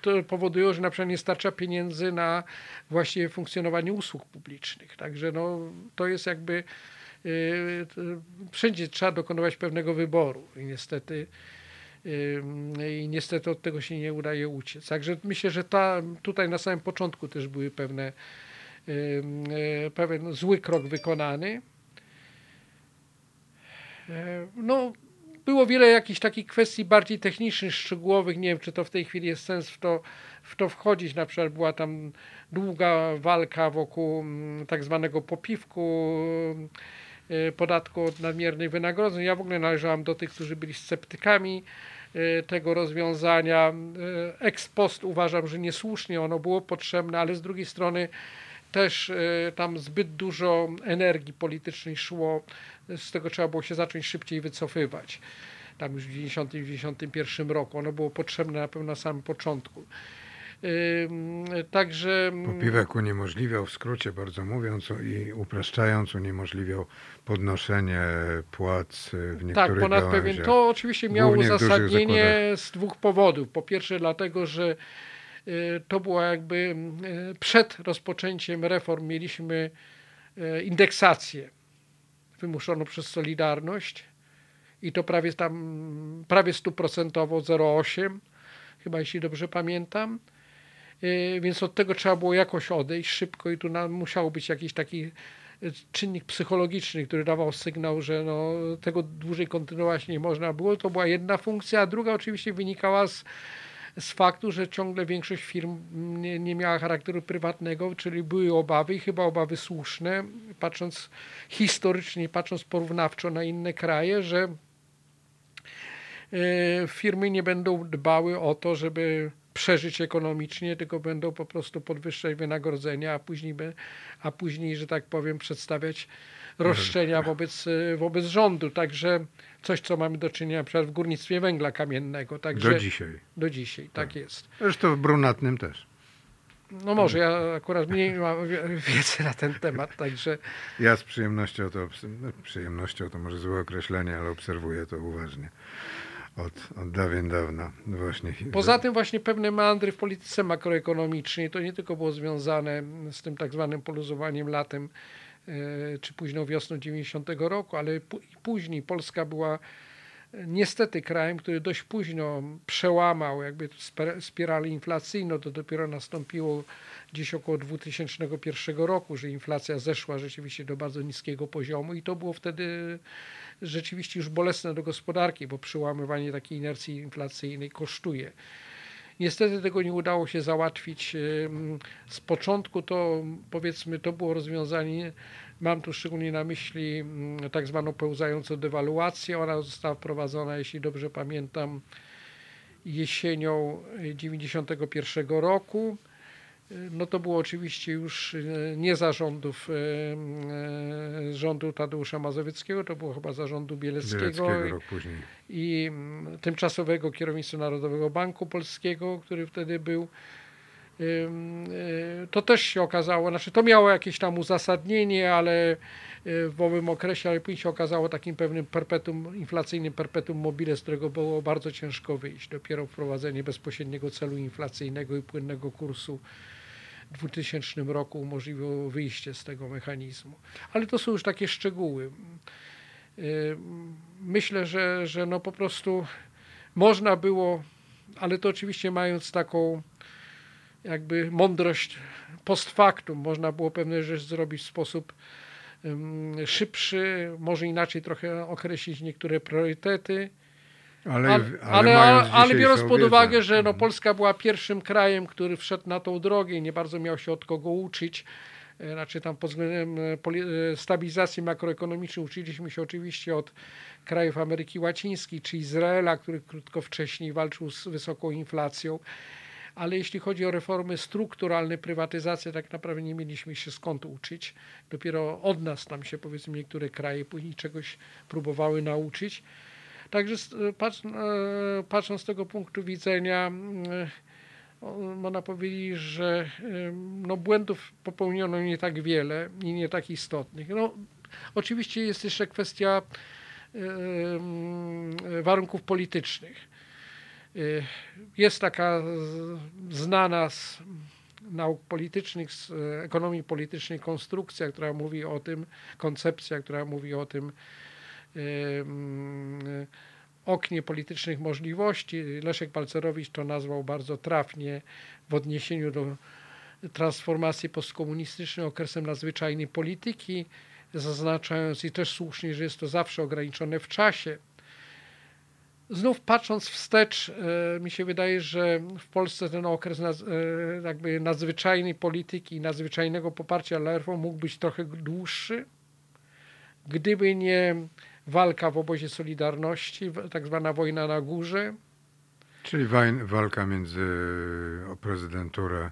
to powodują, że na przykład nie starcza pieniędzy na właśnie funkcjonowanie usług publicznych. Także no, to jest jakby wszędzie trzeba dokonywać pewnego wyboru i niestety i niestety od tego się nie udaje uciec. Także myślę, że ta, tutaj na samym początku też były pewne pewien zły krok wykonany. E, No, było wiele jakichś takich kwestii bardziej technicznych, szczegółowych. Nie wiem, czy to w tej chwili jest sens w to, w to wchodzić. Na przykład była tam długa walka wokół mm, tak zwanego popiwku, y, podatku od nadmiernych wynagrodzeń. Ja w ogóle należałam do tych, którzy byli sceptykami y, tego rozwiązania. Y, Ex post uważam, że niesłusznie ono było potrzebne, ale z drugiej strony też y, tam zbyt dużo energii politycznej szło, z tego trzeba było się zacząć szybciej wycofywać. Tam już w 90-91 roku. Ono było potrzebne na pewno na samym początku. Także mm, Popiwek uniemożliwiał, w skrócie bardzo mówiąc i upraszczając, uniemożliwiał podnoszenie płac w niektórych tak, ponad pewien. To oczywiście miało uzasadnienie z dwóch powodów. Po pierwsze, dlatego, że to było jakby y, przed rozpoczęciem reform mieliśmy y, indeksację wymuszoną przez Solidarność i to prawie tam prawie stuprocentowo 0,8 chyba jeśli dobrze pamiętam. Y, Więc od tego trzeba było jakoś odejść szybko i tu nam musiał być jakiś taki y, czynnik psychologiczny, który dawał sygnał, że no, tego dłużej kontynuować nie można było. To była jedna funkcja, a druga oczywiście wynikała z, z faktu, że ciągle większość firm nie, nie miała charakteru prywatnego, czyli były obawy i chyba obawy słuszne, patrząc historycznie, patrząc porównawczo na inne kraje, że e, firmy nie będą dbały o to, żeby przeżyć ekonomicznie, tylko będą po prostu podwyższać wynagrodzenia, a później, a później że tak powiem, przedstawiać roszczenia wobec, wobec rządu. Także coś, co mamy do czynienia na przykład w górnictwie węgla kamiennego. Także Do dzisiaj. Do dzisiaj, tak jest. Zresztą w brunatnym też. No może, ja akurat mniej (laughs) mam wie- wiedzy na ten temat, także Ja z przyjemnością to, no, przyjemnością to może złe określenie, ale obserwuję to uważnie. Od, od dawien dawna właśnie. Poza tym właśnie pewne meandry w polityce makroekonomicznej to nie tylko było związane z tym tak zwanym poluzowaniem latem czy późną wiosną 90 roku, ale później Polska była e, niestety krajem, który dość późno przełamał jakby spiralę inflacyjną. To dopiero nastąpiło gdzieś około 2001 roku, że inflacja zeszła rzeczywiście do bardzo niskiego poziomu i to było wtedy rzeczywiście już bolesne do gospodarki, bo przyłamywanie takiej inercji inflacyjnej kosztuje. Niestety tego nie udało się załatwić. Z początku to powiedzmy to było rozwiązanie, mam tu szczególnie na myśli mm, tak zwaną pełzającą dewaluację. Ona została wprowadzona, jeśli dobrze pamiętam, jesienią y, 91 roku. No to było oczywiście już y, nie za rządów y, y, rządu Tadeusza Mazowieckiego, to było chyba za rządu Bieleckiego, Bieleckiego i mm, tymczasowego kierownictwa Narodowego Banku Polskiego, który wtedy był. To też się okazało, znaczy to miało jakieś tam uzasadnienie, ale w owym okresie, ale później się okazało takim pewnym perpetuum, inflacyjnym perpetuum mobile, z którego było bardzo ciężko wyjść. Dopiero wprowadzenie bezpośredniego celu inflacyjnego i płynnego kursu 2000 roku umożliwiło wyjście z tego mechanizmu. Ale to są już takie szczegóły. Y, Myślę, że, że no po prostu można było, ale to oczywiście mając taką jakby mądrość post factum, można było pewne rzeczy zrobić w sposób szybszy, może inaczej trochę określić niektóre priorytety. Ale, Ale, ale, ale, ale biorąc pod uwagę, że no Mhm. Polska była pierwszym krajem, który wszedł na tą drogę i nie bardzo miał się od kogo uczyć, e, znaczy tam pod względem e, e, stabilizacji makroekonomicznej uczyliśmy się oczywiście od krajów Ameryki Łacińskiej czy Izraela, który krótko wcześniej walczył z wysoką inflacją. Ale jeśli chodzi o reformy strukturalne, prywatyzację, tak naprawdę nie mieliśmy się skąd uczyć. Dopiero od nas tam się powiedzmy niektóre kraje później czegoś próbowały nauczyć. Także s- patrz, e, patrząc z tego punktu widzenia, można powiedzieć, że no, błędów popełniono nie tak wiele i nie tak istotnych. No, oczywiście jest jeszcze kwestia warunków politycznych. Jest taka znana z nauk politycznych, z e, ekonomii politycznej konstrukcja, która mówi o tym, koncepcja, która mówi o tym, oknie politycznych możliwości. Leszek Balcerowicz to nazwał bardzo trafnie w odniesieniu do transformacji postkomunistycznej okresem nadzwyczajnej polityki, zaznaczając i też słusznie, że jest to zawsze ograniczone w czasie. Znów patrząc wstecz, e, mi się wydaje, że w Polsce ten okres e, jakby nadzwyczajnej polityki i nadzwyczajnego poparcia dla reform mógł być trochę dłuższy, gdyby nie walka w obozie Solidarności, tak zwana wojna na górze. Czyli walka między o prezydenturę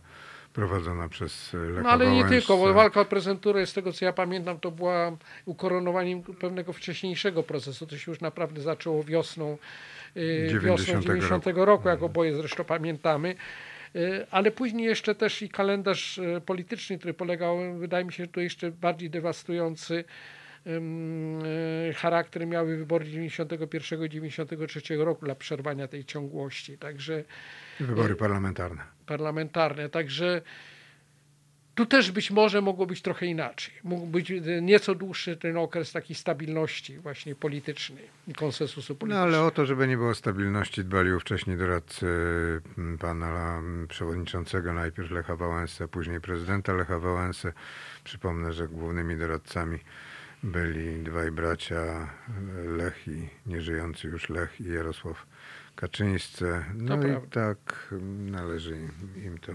prowadzona przez Lecha No ale nie tylko, bo walka o prezenturę, z tego co ja pamiętam, to była ukoronowaniem pewnego wcześniejszego procesu. To się już naprawdę zaczęło wiosną, y, 90 wiosną 90 roku, jak oboje zresztą pamiętamy. Ale później jeszcze też i kalendarz polityczny, który polegał, wydaje mi się, że to jeszcze bardziej dewastujący charakter miały wybory 91-93 roku dla przerwania tej ciągłości. Także Wybory parlamentarne. parlamentarne. Także tu też być może mogło być trochę inaczej. Mógł być e, nieco dłuższy ten okres takiej stabilności właśnie politycznej konsensusu No politycznego. ale o to, żeby nie było stabilności, dbali wcześniej doradcy m, pana m, przewodniczącego, najpierw Lecha Wałęsy, a później prezydenta Lecha Wałęsy. Przypomnę, że głównymi doradcami byli dwaj bracia, Lech i nieżyjący już Lech i Jarosław Kaczyńscy. No To i prawda. tak należy im, im, to,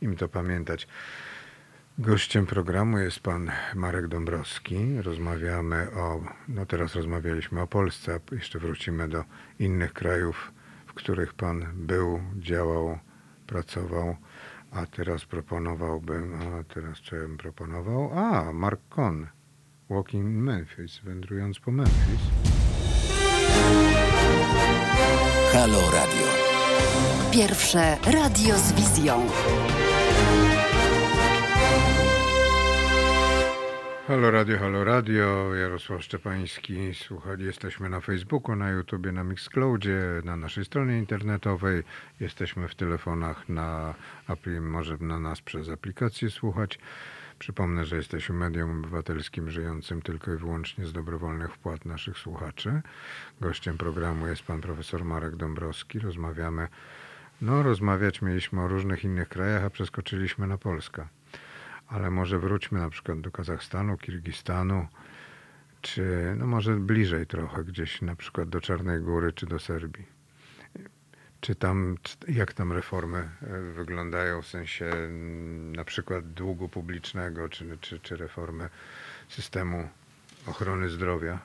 im to pamiętać. Gościem programu jest pan Marek Dąbrowski. Rozmawiamy o, no teraz rozmawialiśmy o Polsce, a jeszcze wrócimy do innych krajów, w których pan był, działał, pracował, a teraz proponowałbym, a teraz co ja bym proponował? A, Mark Kohn, Walking in Memphis, wędrując po Memphis. Halo Radio. Pierwsze radio z wizją. Halo Radio, Halo Radio, Jarosław Szczepański. Słuchali, jesteśmy na Facebooku, na YouTubie, na Mixcloudzie, na naszej stronie internetowej. Jesteśmy w telefonach, na apli, może na nas przez aplikację słuchać. Przypomnę, że jesteśmy medium obywatelskim żyjącym tylko i wyłącznie z dobrowolnych wpłat naszych słuchaczy. Gościem programu jest pan profesor Marek Dąbrowski. Rozmawiamy, no rozmawiać mieliśmy o różnych innych krajach, a przeskoczyliśmy na Polskę ale może wróćmy na przykład do Kazachstanu, Kirgistanu, czy no może bliżej trochę, gdzieś na przykład do Czarnej Góry, czy do Serbii. Czy tam, jak tam reformy e, wyglądają w sensie mm, na przykład długu publicznego, czy, czy, czy reformy systemu ochrony zdrowia?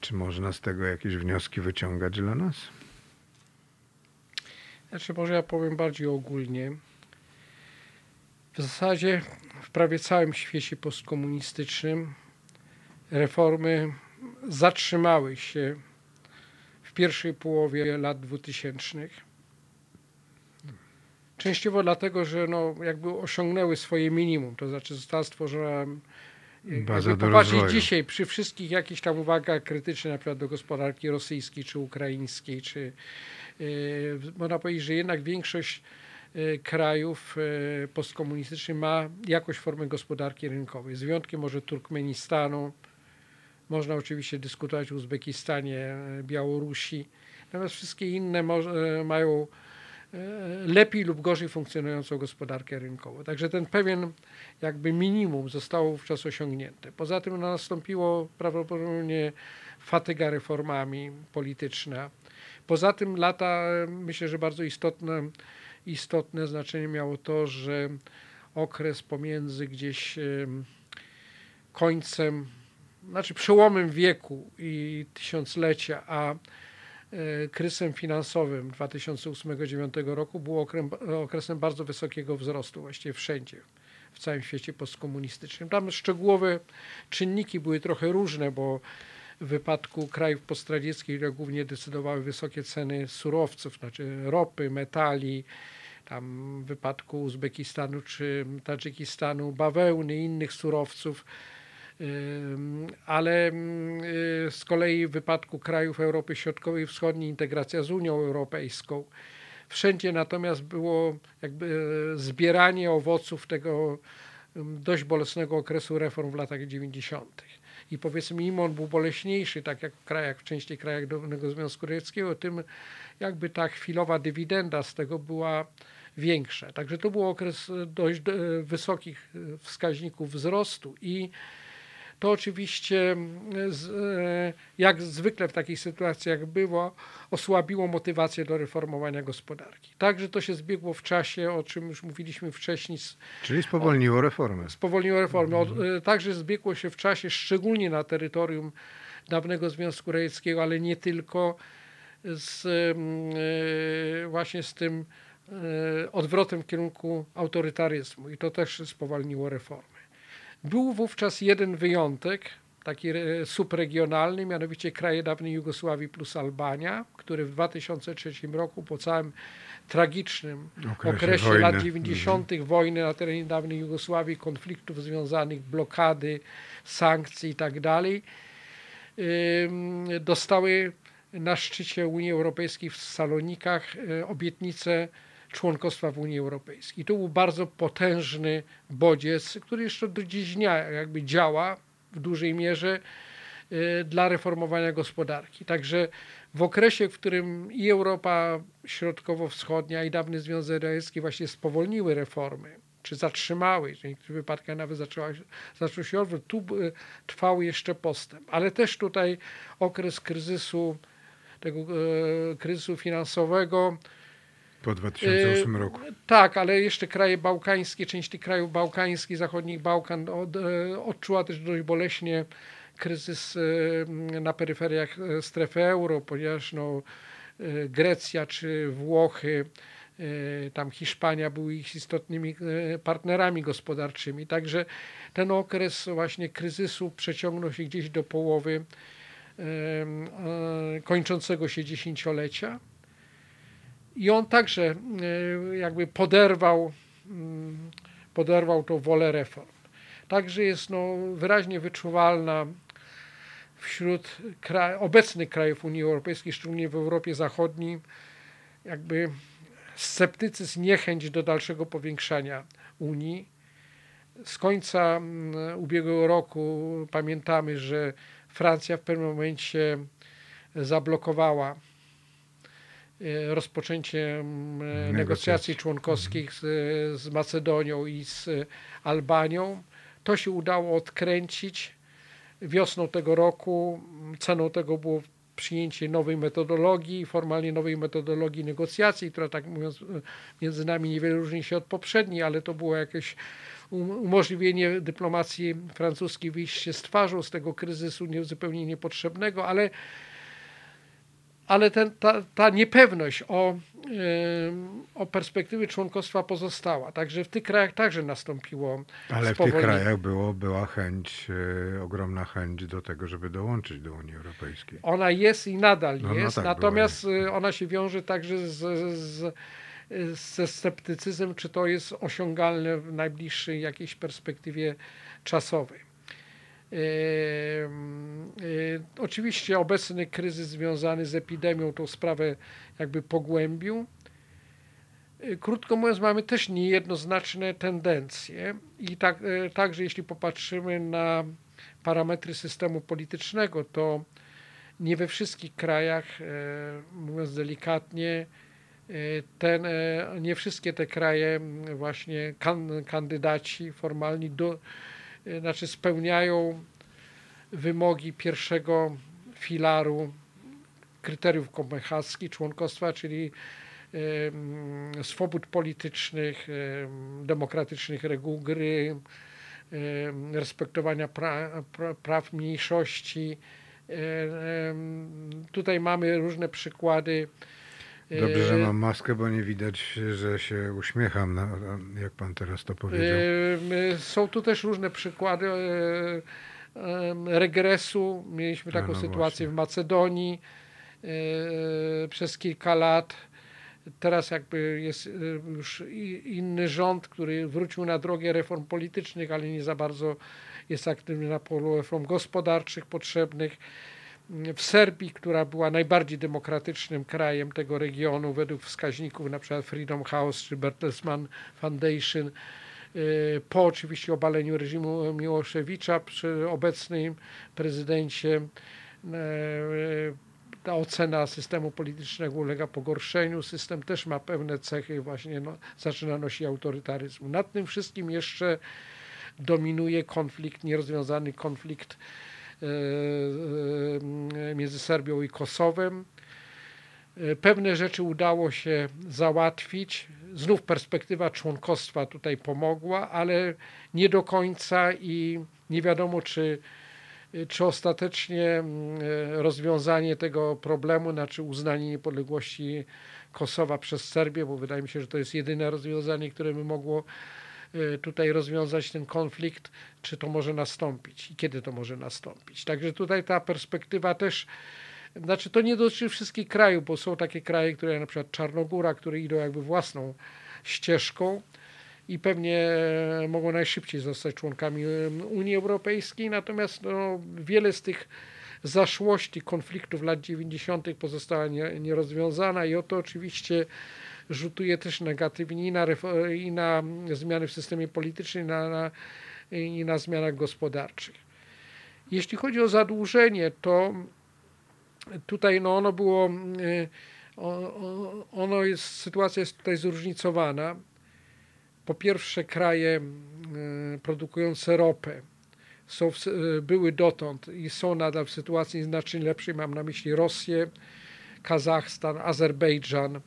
Czy można z tego jakieś wnioski wyciągać dla nas? Znaczy, może ja powiem bardziej ogólnie. W zasadzie w prawie całym świecie postkomunistycznym reformy zatrzymały się pierwszej połowie lat 2000. Częściowo dlatego, że no, jakby osiągnęły swoje minimum, to znaczy została stworzona Baza jakby do popatrzeć rozwoju. dzisiaj przy wszystkich jakichś tam uwagach krytycznych na przykład do gospodarki rosyjskiej czy ukraińskiej, czy yy, można powiedzieć, że jednak większość y, krajów postkomunistycznych ma jakąś formę gospodarki rynkowej. Z wyjątkiem może Turkmenistanu, można oczywiście dyskutować o Uzbekistanie, y, Białorusi, natomiast wszystkie inne może, mają y, lepiej lub gorzej funkcjonującą gospodarkę rynkową. Także ten pewien jakby minimum zostało wówczas osiągnięte. Poza tym no, nastąpiło prawdopodobnie fatyga reformami polityczna. Poza tym lata, myślę, że bardzo istotne, istotne znaczenie miało to, że okres pomiędzy gdzieś em, końcem, znaczy przełomem wieku i tysiąclecia, a e, kryzysem finansowym 2008-2009 roku był okresem bardzo wysokiego wzrostu właściwie wszędzie w całym świecie postkomunistycznym. Tam szczegółowe czynniki były trochę różne, bo w wypadku krajów postradzieckich głównie decydowały wysokie ceny surowców, znaczy ropy, metali, tam w wypadku Uzbekistanu czy Tadżykistanu bawełny, innych surowców. Ale ym, y, z kolei w wypadku krajów Europy Środkowej i Wschodniej integracja z Unią Europejską. Wszędzie natomiast było jakby e, zbieranie owoców tego dość bolesnego okresu reform w latach 90. I powiedzmy, im on był boleśniejszy, tak jak w krajach, w części krajach dawnego Związku Radzieckiego, tym jakby ta chwilowa dywidenda z tego była większa. Także to był okres e, dość wysokich wskaźników wzrostu i to oczywiście, mm, e, jak zwykle w takich sytuacjach było, osłabiło motywację do reformowania gospodarki. Także to się zbiegło w czasie, o czym już mówiliśmy wcześniej, Czyli spowolniło reformę. spowolniło reformy. Od, e, także zbiegło się w czasie, szczególnie na terytorium dawnego Związku Radzieckiego, ale nie tylko, z, e, właśnie z tym odwrotem w kierunku autorytaryzmu i to też spowolniło reformy. Był wówczas jeden wyjątek, taki subregionalny, mianowicie kraje dawnej Jugosławii plus Albania, który w 2003 roku po całym tragicznym Okresie okresie, wojny. lat 90. wojny na terenie dawnej Jugosławii, konfliktów związanych, blokady, sankcji i tak dostały na szczycie Unii Europejskiej w Salonikach y, obietnicę członkostwa w Unii Europejskiej. To był bardzo potężny bodziec, który jeszcze do dziś dnia jakby działa w dużej mierze y, dla reformowania gospodarki. Także w okresie, w którym i Europa Środkowo-Wschodnia i dawny Związek Radziecki właśnie spowolniły reformy, czy zatrzymały, w niektórych wypadkach nawet zaczęła, zaczął się odwrót, tu y, trwał jeszcze postęp. Ale też tutaj okres kryzysu, tego e, kryzysu finansowego, Po 2008 Yy, roku. tak, ale jeszcze kraje bałkańskie, część tych krajów bałkańskich, zachodnich Bałkan od, e, odczuła też dość boleśnie kryzys e, na peryferiach e, strefy euro, ponieważ no, Grecja czy Włochy, tam Hiszpania były ich istotnymi partnerami gospodarczymi. Także ten okres właśnie kryzysu przeciągnął się gdzieś do połowy kończącego się dziesięciolecia. I on także e, jakby poderwał, mm, poderwał tą wolę reform. Także jest no, wyraźnie wyczuwalna wśród obecnych krajów Unii Europejskiej, szczególnie w Europie Zachodniej, jakby sceptycyzm, niechęć do dalszego powiększania Unii. Z końca mm, ubiegłego roku pamiętamy, że Francja w pewnym momencie zablokowała rozpoczęcie mm, negocjacji Negocjacji. członkowskich z, z Macedonią i z Albanią. To się udało odkręcić. Wiosną tego roku ceną tego było przyjęcie nowej metodologii, formalnie nowej metodologii negocjacji, która tak mówiąc między nami niewiele różni się od poprzedniej, ale to było jakieś um- umożliwienie dyplomacji francuskiej wyjście z twarzą z tego kryzysu nie, zupełnie niepotrzebnego, ale ale ten, ta, ta niepewność o, o perspektywy członkostwa pozostała. Także w tych krajach także nastąpiło Ale w tych krajach było, była chęć, e, ogromna chęć do tego, żeby dołączyć do Unii Europejskiej. Ona jest i nadal No, no jest, tak, natomiast y, ona się wiąże także z, z, ze sceptycyzmem, czy to jest osiągalne w najbliższej jakiejś perspektywie czasowej. Y, Oczywiście obecny kryzys związany z epidemią tą sprawę jakby pogłębił. Y, Krótko mówiąc, mamy też niejednoznaczne tendencje i tak, y, także jeśli popatrzymy na parametry systemu politycznego, to nie we wszystkich krajach, e, mówiąc delikatnie, e, ten, e, nie wszystkie te kraje właśnie kan, kandydaci formalni do, znaczy spełniają wymogi pierwszego filaru kryteriów kopenhaskich członkostwa, czyli swobód politycznych, em, demokratycznych reguł gry, respektowania pra, pra, praw mniejszości. Em, Tutaj mamy różne przykłady. Dobrze, że E, mam maskę, bo nie widać, że się uśmiecham, na, jak pan teraz to powiedział. Em, Są tu też różne przykłady e, regresu. Mieliśmy taką no sytuację właśnie. w Macedonii e, przez kilka lat. Teraz jakby jest e, już inny rząd, który wrócił na drogę reform politycznych, ale nie za bardzo jest aktywny na polu reform gospodarczych potrzebnych. W Serbii, która była najbardziej demokratycznym krajem tego regionu według wskaźników przykład Freedom House czy Bertelsmann Foundation, e, po oczywiście obaleniu reżimu Miłoszewicza przy obecnym prezydencie e, ta ocena systemu politycznego ulega pogorszeniu. System też ma pewne cechy, właśnie no, zaczyna nosić autorytaryzmu. Nad tym wszystkim jeszcze dominuje konflikt, nierozwiązany konflikt między Serbią i Kosowem. E, Pewne rzeczy udało się załatwić. Znów perspektywa członkostwa tutaj pomogła, ale nie do końca i nie wiadomo, czy, czy ostatecznie e, rozwiązanie tego problemu, znaczy uznanie niepodległości Kosowa przez Serbię, bo wydaje mi się, że to jest jedyne rozwiązanie, które by mogło e, tutaj rozwiązać ten konflikt, czy to może nastąpić i kiedy to może nastąpić. Także tutaj ta perspektywa też znaczy to nie dotyczy wszystkich krajów, bo są takie kraje, które na przykład Czarnogóra, które idą jakby własną ścieżką i pewnie e, mogą najszybciej zostać członkami Unii Europejskiej, natomiast no, wiele z tych zaszłości konfliktów lat 90. pozostała nie, nierozwiązana i o to oczywiście rzutuje też negatywnie i na, i na zmiany w systemie politycznym, i na, na, i na zmianach gospodarczych. Jeśli chodzi o zadłużenie, to tutaj no ono było, y, ono jest, sytuacja jest tutaj zróżnicowana. Po pierwsze kraje y, produkujące ropę są, sy- były dotąd i są nadal w sytuacji znacznie lepszej, mam na myśli Rosję, Kazachstan, Azerbejdżan, y,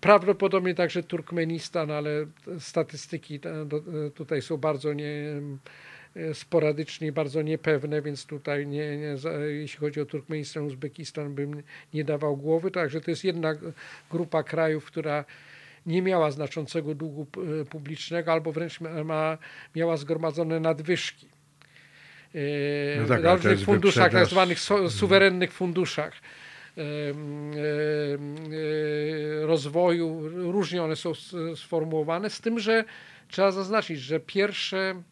prawdopodobnie także Turkmenistan, ale statystyki te- do- tutaj są bardzo nie, sporadycznie, bardzo niepewne, więc tutaj nie, nie, jeśli chodzi o Turkmenistan, Uzbekistan bym nie dawał głowy. Także to jest jedna grupa krajów, która nie miała znaczącego długu publicznego albo wręcz ma- miała zgromadzone nadwyżki. E, No tak, na różnych funduszach, tak wyprzedaż- zwanych so, suwerennych funduszach e, rozwoju. Różnie one są sformułowane, z tym, że trzeba zaznaczyć, że pierwsze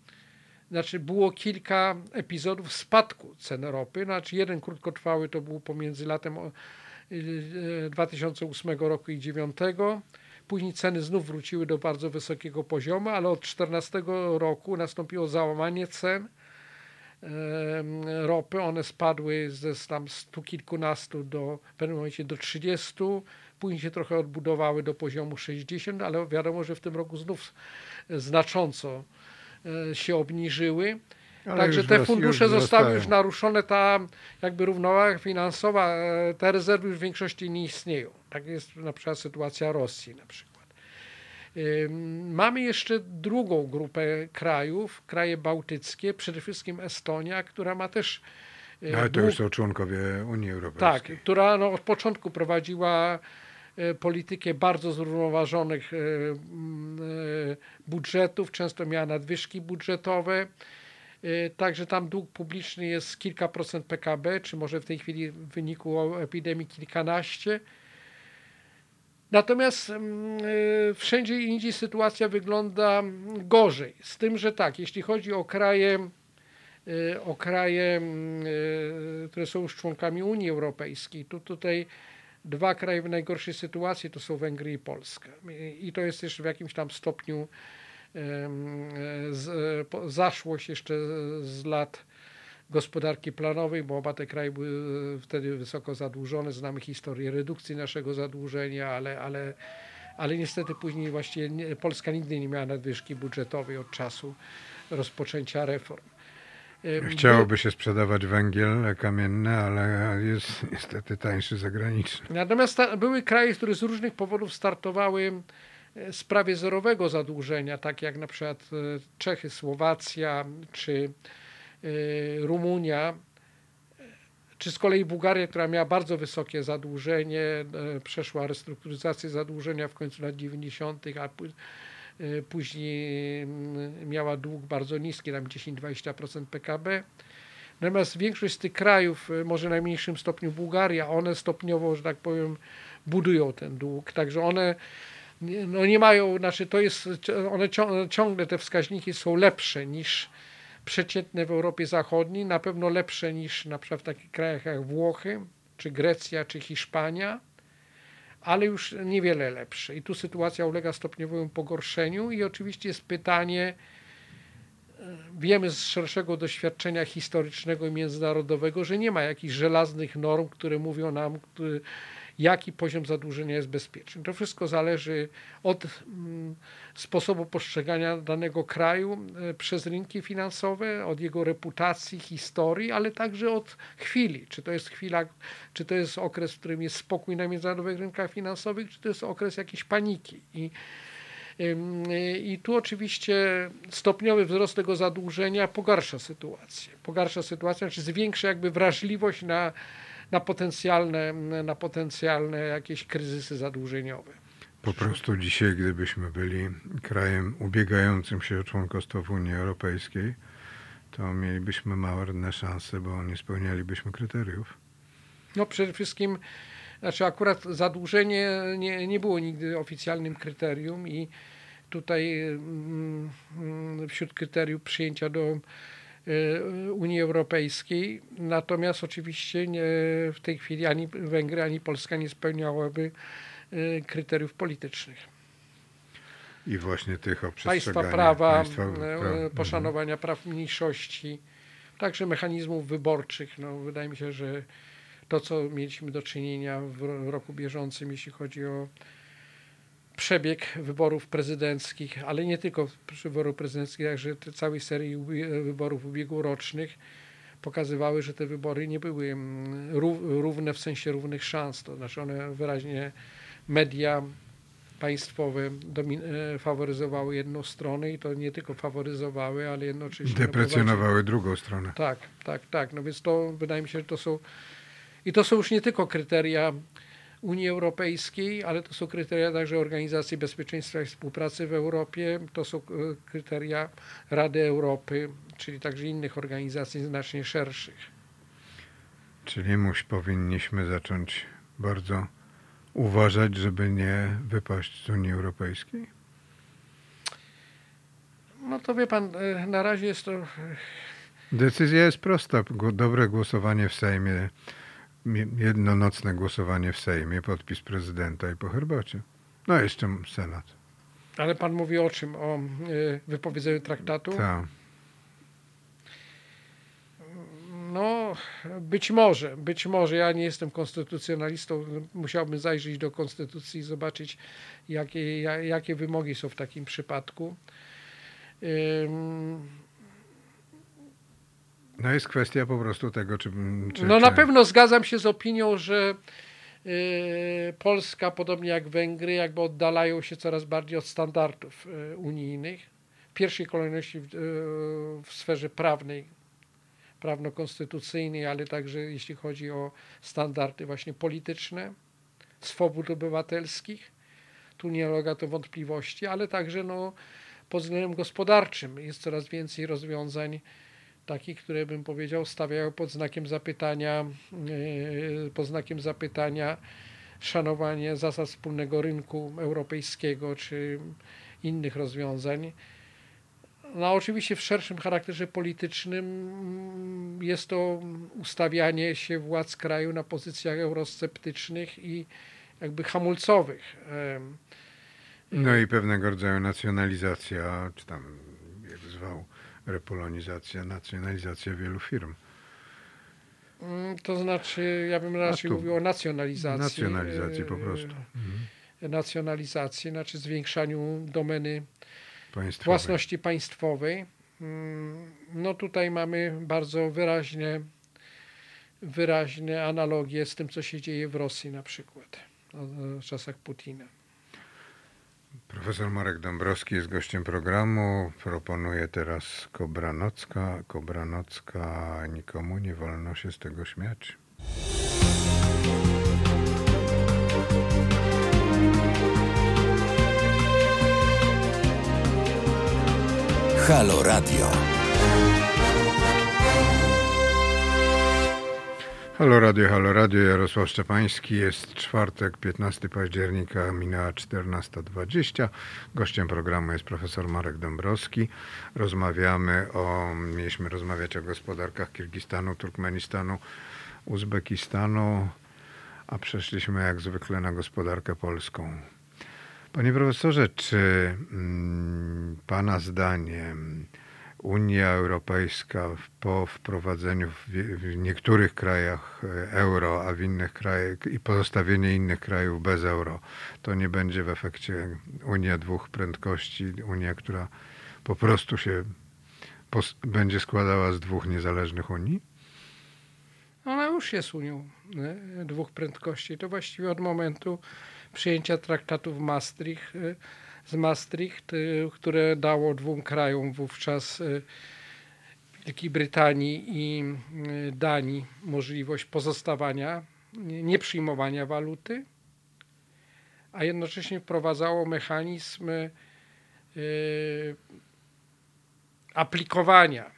znaczy było kilka epizodów spadku cen ropy. Znaczy jeden krótkotrwały to był pomiędzy latem o- y, y, 2008 roku i 2009. Później ceny znów wróciły do bardzo wysokiego poziomu, ale od 2014 roku nastąpiło załamanie cen ropy. One spadły ze tam stu kilkunastu do w pewnym momencie do 30. Później się trochę odbudowały do poziomu 60, ale wiadomo, że w tym roku znów znacząco e, się obniżyły. Ale Także te fundusze zostały już naruszone, ta jakby równowaga finansowa, e, te rezerwy już w większości nie istnieją. Tak jest na przykład sytuacja Rosji na przykład. Mamy jeszcze drugą grupę krajów, kraje bałtyckie, przede wszystkim Estonia, która ma też e, Ale to już są członkowie Unii tak, Europejskiej. która no, od początku prowadziła e, politykę bardzo zrównoważonych e, budżetów, często miała nadwyżki budżetowe. Także tam dług publiczny jest kilka procent PKB, czy może w tej chwili w wyniku epidemii kilkanaście. Natomiast mm, e, wszędzie indziej sytuacja wygląda gorzej. Z tym, że tak, jeśli chodzi o kraje, e, o kraje, mm, e, które są już członkami Unii Europejskiej, to tutaj dwa kraje w najgorszej sytuacji to są Węgry i Polska. I- to jest też w jakimś tam stopniu e, e, zaszłość jeszcze z lat gospodarki planowej, bo oba te kraje były wtedy wysoko zadłużone. Znamy historię redukcji naszego zadłużenia, ale, ale, ale niestety później właściwie nie, Polska nigdy nie miała nadwyżki budżetowej od czasu rozpoczęcia reform. Em, Chciałoby się sprzedawać węgiel kamienny, ale jest niestety tańszy zagraniczny. Natomiast były kraje, które z różnych powodów startowały e, z prawie zerowego zadłużenia, tak jak na przykład e, Czechy, Słowacja czy e, Rumunia, e, czy z kolei Bułgaria, która miała bardzo wysokie zadłużenie, e, przeszła restrukturyzację zadłużenia w końcu lat 90., a pó- później miała dług bardzo niski, tam 10-20% PKB. Natomiast większość z tych krajów, y, może w najmniejszym stopniu Bułgaria, one stopniowo, że tak powiem, budują ten dług. Także one no nie mają, znaczy to jest, one cią- ciągle te wskaźniki są lepsze niż przeciętne w Europie Zachodniej, na pewno lepsze niż na przykład w takich krajach jak Włochy, czy Grecja, czy Hiszpania, ale już niewiele lepsze. I tu sytuacja ulega stopniowemu pogorszeniu i oczywiście jest pytanie, wiemy z szerszego doświadczenia historycznego i międzynarodowego, że nie ma jakichś żelaznych norm, które mówią nam, który, jaki poziom zadłużenia jest bezpieczny. To wszystko zależy od mm, sposobu postrzegania danego kraju e, przez rynki finansowe, od jego reputacji, historii, ale także od chwili. Czy to jest chwila, czy to jest okres, w którym jest spokój na międzynarodowych rynkach finansowych, czy to jest okres jakiejś paniki. I I tu oczywiście stopniowy wzrost tego zadłużenia pogarsza sytuację. Pogarsza sytuację, znaczy zwiększa jakby wrażliwość na, na, potencjalne, na potencjalne jakieś kryzysy zadłużeniowe. Po prostu dzisiaj, gdybyśmy byli krajem ubiegającym się o członkostwo w Unii Europejskiej, to mielibyśmy marne szanse, bo nie spełnialibyśmy kryteriów. No przede wszystkim, znaczy akurat zadłużenie nie, nie było nigdy oficjalnym kryterium i tutaj mm, mm, wśród kryteriów przyjęcia do Unii Europejskiej. Natomiast oczywiście nie, w tej chwili ani Węgry, ani Polska nie spełniałyby y, kryteriów politycznych. I właśnie tych o Państwa prawa, państwa e, praw. poszanowania praw mniejszości, także mechanizmów wyborczych. No, wydaje mi się, że to, co mieliśmy do czynienia w ro- roku bieżącym, jeśli chodzi o przebieg wyborów prezydenckich, ale nie tylko wyborów prezydenckich, także całej serii wyborów ubiegłorocznych pokazywały, że te wybory nie były mm, rów- równe w sensie równych szans. To znaczy one wyraźnie media państwowe e, faworyzowały jedną stronę i to nie tylko faworyzowały, ale jednocześnie no, Deprecjonowały drugą stronę. tak, tak, tak. No więc to wydaje mi się, że to są. I to są już nie tylko kryteria Unii Europejskiej, ale to są kryteria także Organizacji Bezpieczeństwa i Współpracy w Europie, to są e, kryteria Rady Europy, czyli także innych organizacji znacznie szerszych. Czyli muś, powinniśmy zacząć bardzo uważać, żeby nie wypaść z Unii Europejskiej? No to wie pan, e, na razie jest to Decyzja jest prosta. Dobre głosowanie w Sejmie, mi- jednonocne głosowanie w Sejmie, podpis prezydenta i po herbacie. No jeszcze Senat. Ale pan mówi o czym? O e, wypowiedzeniu traktatu? Tak. No, być może, być może. Ja nie jestem konstytucjonalistą. Musiałbym zajrzeć do konstytucji i zobaczyć, jakie, ja- jakie wymogi są w takim przypadku. No jest kwestia po prostu tego, czy... czy No na czy- pewno zgadzam się z opinią, że y, Polska, podobnie jak Węgry, jakby oddalają się coraz bardziej od standardów y, unijnych. W pierwszej kolejności w, y, w sferze prawnej, prawno-konstytucyjnej, ale także jeśli chodzi o standardy właśnie polityczne, swobód obywatelskich. Tu nie ulega to wątpliwości, ale także no, pod względem gospodarczym jest coraz więcej rozwiązań takich, które bym powiedział stawiają pod znakiem zapytania, yy, pod znakiem zapytania szanowanie zasad wspólnego rynku europejskiego czy innych rozwiązań. No oczywiście w szerszym charakterze politycznym mm, jest to ustawianie się władz kraju na pozycjach eurosceptycznych i jakby hamulcowych. No i pewnego rodzaju nacjonalizacja, czy tam jak zwał, repolonizacja, nacjonalizacja wielu firm. Mm, To znaczy, ja bym raczej mówił o nacjonalizacji. Nacjonalizacji po e, prostu. Mhm. Nacjonalizacji, znaczy zwiększaniu domeny Państwowej. własności państwowej. Mm, No tutaj mamy bardzo wyraźne, wyraźne analogie z tym, co się dzieje w Rosji na przykład w czasach Putina. Profesor Marek Dąbrowski jest gościem programu. Proponuje teraz Kobranocka. Kobranocka, nikomu nie wolno się z tego śmiać. Halo Radio. Halo Radio, halo Radio, Jarosław Szczepański. Jest czwartek, 15 października, minęła 14.20. Gościem programu jest profesor Marek Dąbrowski. Rozmawiamy o, mieliśmy rozmawiać o gospodarkach Kirgistanu, Turkmenistanu, Uzbekistanu, a przeszliśmy jak zwykle na gospodarkę polską. Panie profesorze, czy mm, Pana zdaniem Unia Europejska po wprowadzeniu w, niektórych krajach e, euro, a w innych krajach i pozostawienie innych krajów bez euro, to nie będzie w efekcie Unia dwóch prędkości, Unia, która po prostu się będzie składała z dwóch niezależnych Unii? Ona już jest Unią e, dwóch prędkości. To właściwie od momentu przyjęcia traktatu w Maastricht, e, z Maastricht, e, które dało dwóm krajom wówczas e, Wielkiej Brytanii i e, Danii możliwość pozostawania, nie przyjmowania waluty, a jednocześnie wprowadzało mechanizm aplikowania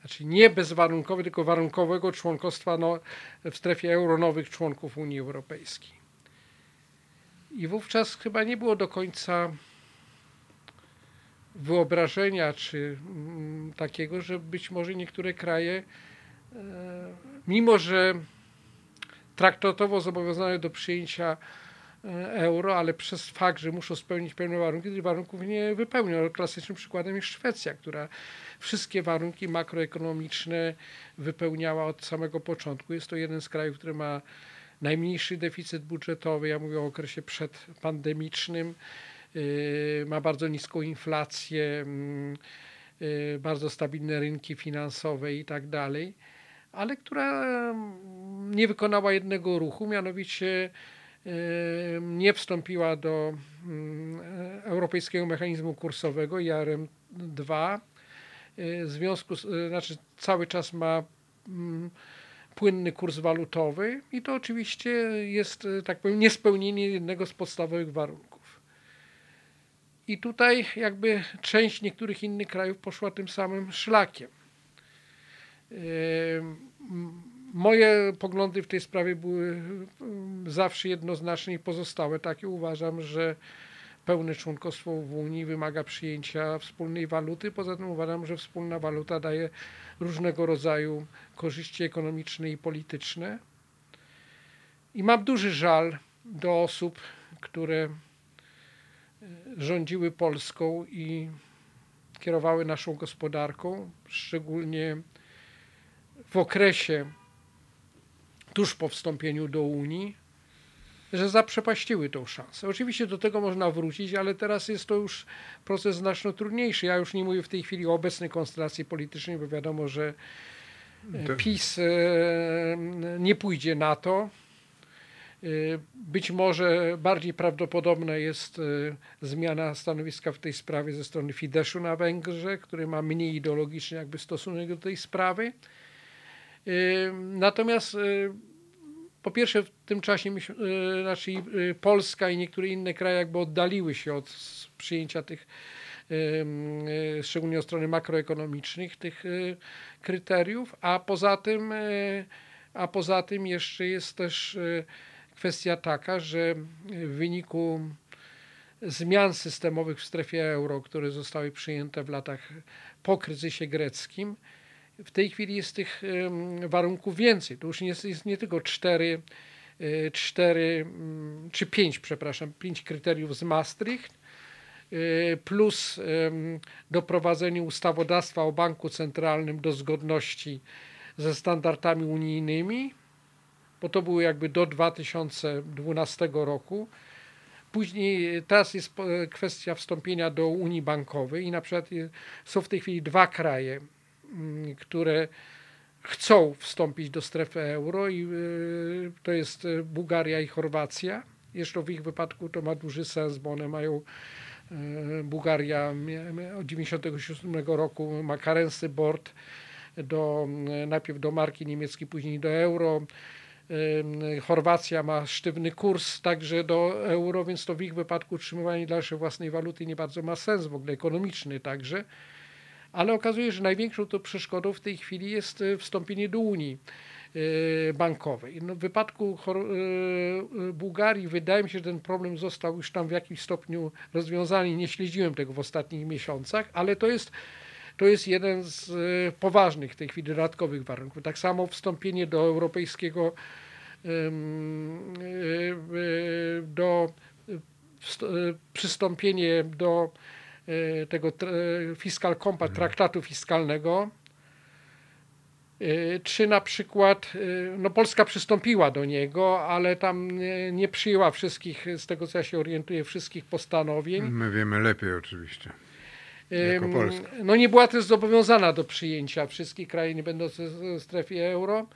znaczy nie bezwarunkowe, tylko warunkowego członkostwa no, w strefie euro nowych członków Unii Europejskiej. I wówczas chyba nie było do końca wyobrażenia czy mm, takiego, że być może niektóre kraje, e, mimo że traktatowo zobowiązane do przyjęcia e, euro, ale przez fakt, że muszą spełnić pewne warunki, tych warunków nie wypełnią. Klasycznym przykładem jest Szwecja, która wszystkie warunki makroekonomiczne wypełniała od samego początku. Jest to jeden z krajów, który ma najmniejszy deficyt budżetowy. Ja mówię o okresie przedpandemicznym. Yy, Ma bardzo niską inflację, mm, yy, bardzo stabilne rynki finansowe i tak dalej, ale która mm, nie wykonała jednego ruchu, mianowicie yy, nie wstąpiła do mm, Europejskiego Mechanizmu Kursowego IRM-2, w związku z, y, znaczy cały czas ma płynny kurs walutowy i to oczywiście jest, y, tak powiem, niespełnienie jednego z podstawowych warunków. I tutaj jakby część niektórych innych krajów poszła tym samym szlakiem. Moje poglądy w tej sprawie były zawsze jednoznaczne i pozostałe takie. Uważam, że pełne członkostwo w Unii wymaga przyjęcia wspólnej waluty. Poza tym uważam, że wspólna waluta daje różnego rodzaju korzyści ekonomiczne i polityczne. I mam duży żal do osób, które e, rządziły Polską i kierowały naszą gospodarką, szczególnie w okresie tuż po wstąpieniu do Unii, że zaprzepaściły tą szansę. Oczywiście do tego można wrócić, ale teraz jest to już proces znacznie trudniejszy. Ja już nie mówię w tej chwili o obecnej konstelacji politycznej, bo wiadomo, że e, PiS e, nie pójdzie na to. E, Być może bardziej prawdopodobna jest zmiana stanowiska w tej sprawie ze strony Fideszu na Węgrzech, który ma mniej ideologiczny jakby stosunek do tej sprawy. Natomiast po pierwsze w tym czasie myśmy, e, znaczy e, Polska i niektóre inne kraje jakby oddaliły się od przyjęcia tych e, szczególnie od strony makroekonomicznych tych kryteriów, a poza tym a poza tym jeszcze jest też kwestia taka, że w wyniku zmian systemowych w strefie euro, które zostały przyjęte w latach po kryzysie greckim, w tej chwili jest tych warunków więcej. To już jest, jest nie tylko cztery, y, cztery mm, czy pięć, przepraszam, pięć kryteriów z Maastricht, y, plus doprowadzenie ustawodawstwa o banku centralnym do zgodności ze standardami unijnymi, bo to było jakby do 2012 roku. Później teraz jest kwestia wstąpienia do Unii Bankowej i na przykład są w tej chwili dwa kraje, które chcą wstąpić do strefy euro i y, to jest y, Bułgaria i Chorwacja. Zresztą w ich wypadku to ma duży sens, bo one mają y, Bułgaria od 1997 roku ma currency board do, najpierw do marki niemieckiej, później do euro. Chorwacja ma sztywny kurs także do euro, więc to w ich wypadku utrzymywanie dalszej własnej waluty nie bardzo ma sens, w ogóle ekonomiczny także. Ale okazuje się, że największą to przeszkodą w tej chwili jest y, wstąpienie do Unii y, bankowej. No, w wypadku y, Bułgarii wydaje mi się, że ten problem został już tam w jakimś stopniu rozwiązany. Nie śledziłem tego w ostatnich miesiącach, ale to jest to jest jeden z poważnych w tej chwili dodatkowych warunków. Tak samo wstąpienie do europejskiego do przystąpienie do tego tr- Fiscal Compact, traktatu fiskalnego. Y, Czy na przykład, y, no Polska przystąpiła do niego, ale tam nie, nie przyjęła wszystkich, z tego co ja się orientuję, wszystkich postanowień. My wiemy lepiej oczywiście. Jako Polska. No nie była też zobowiązana do przyjęcia wszystkich krajów nie będących w strefie euro.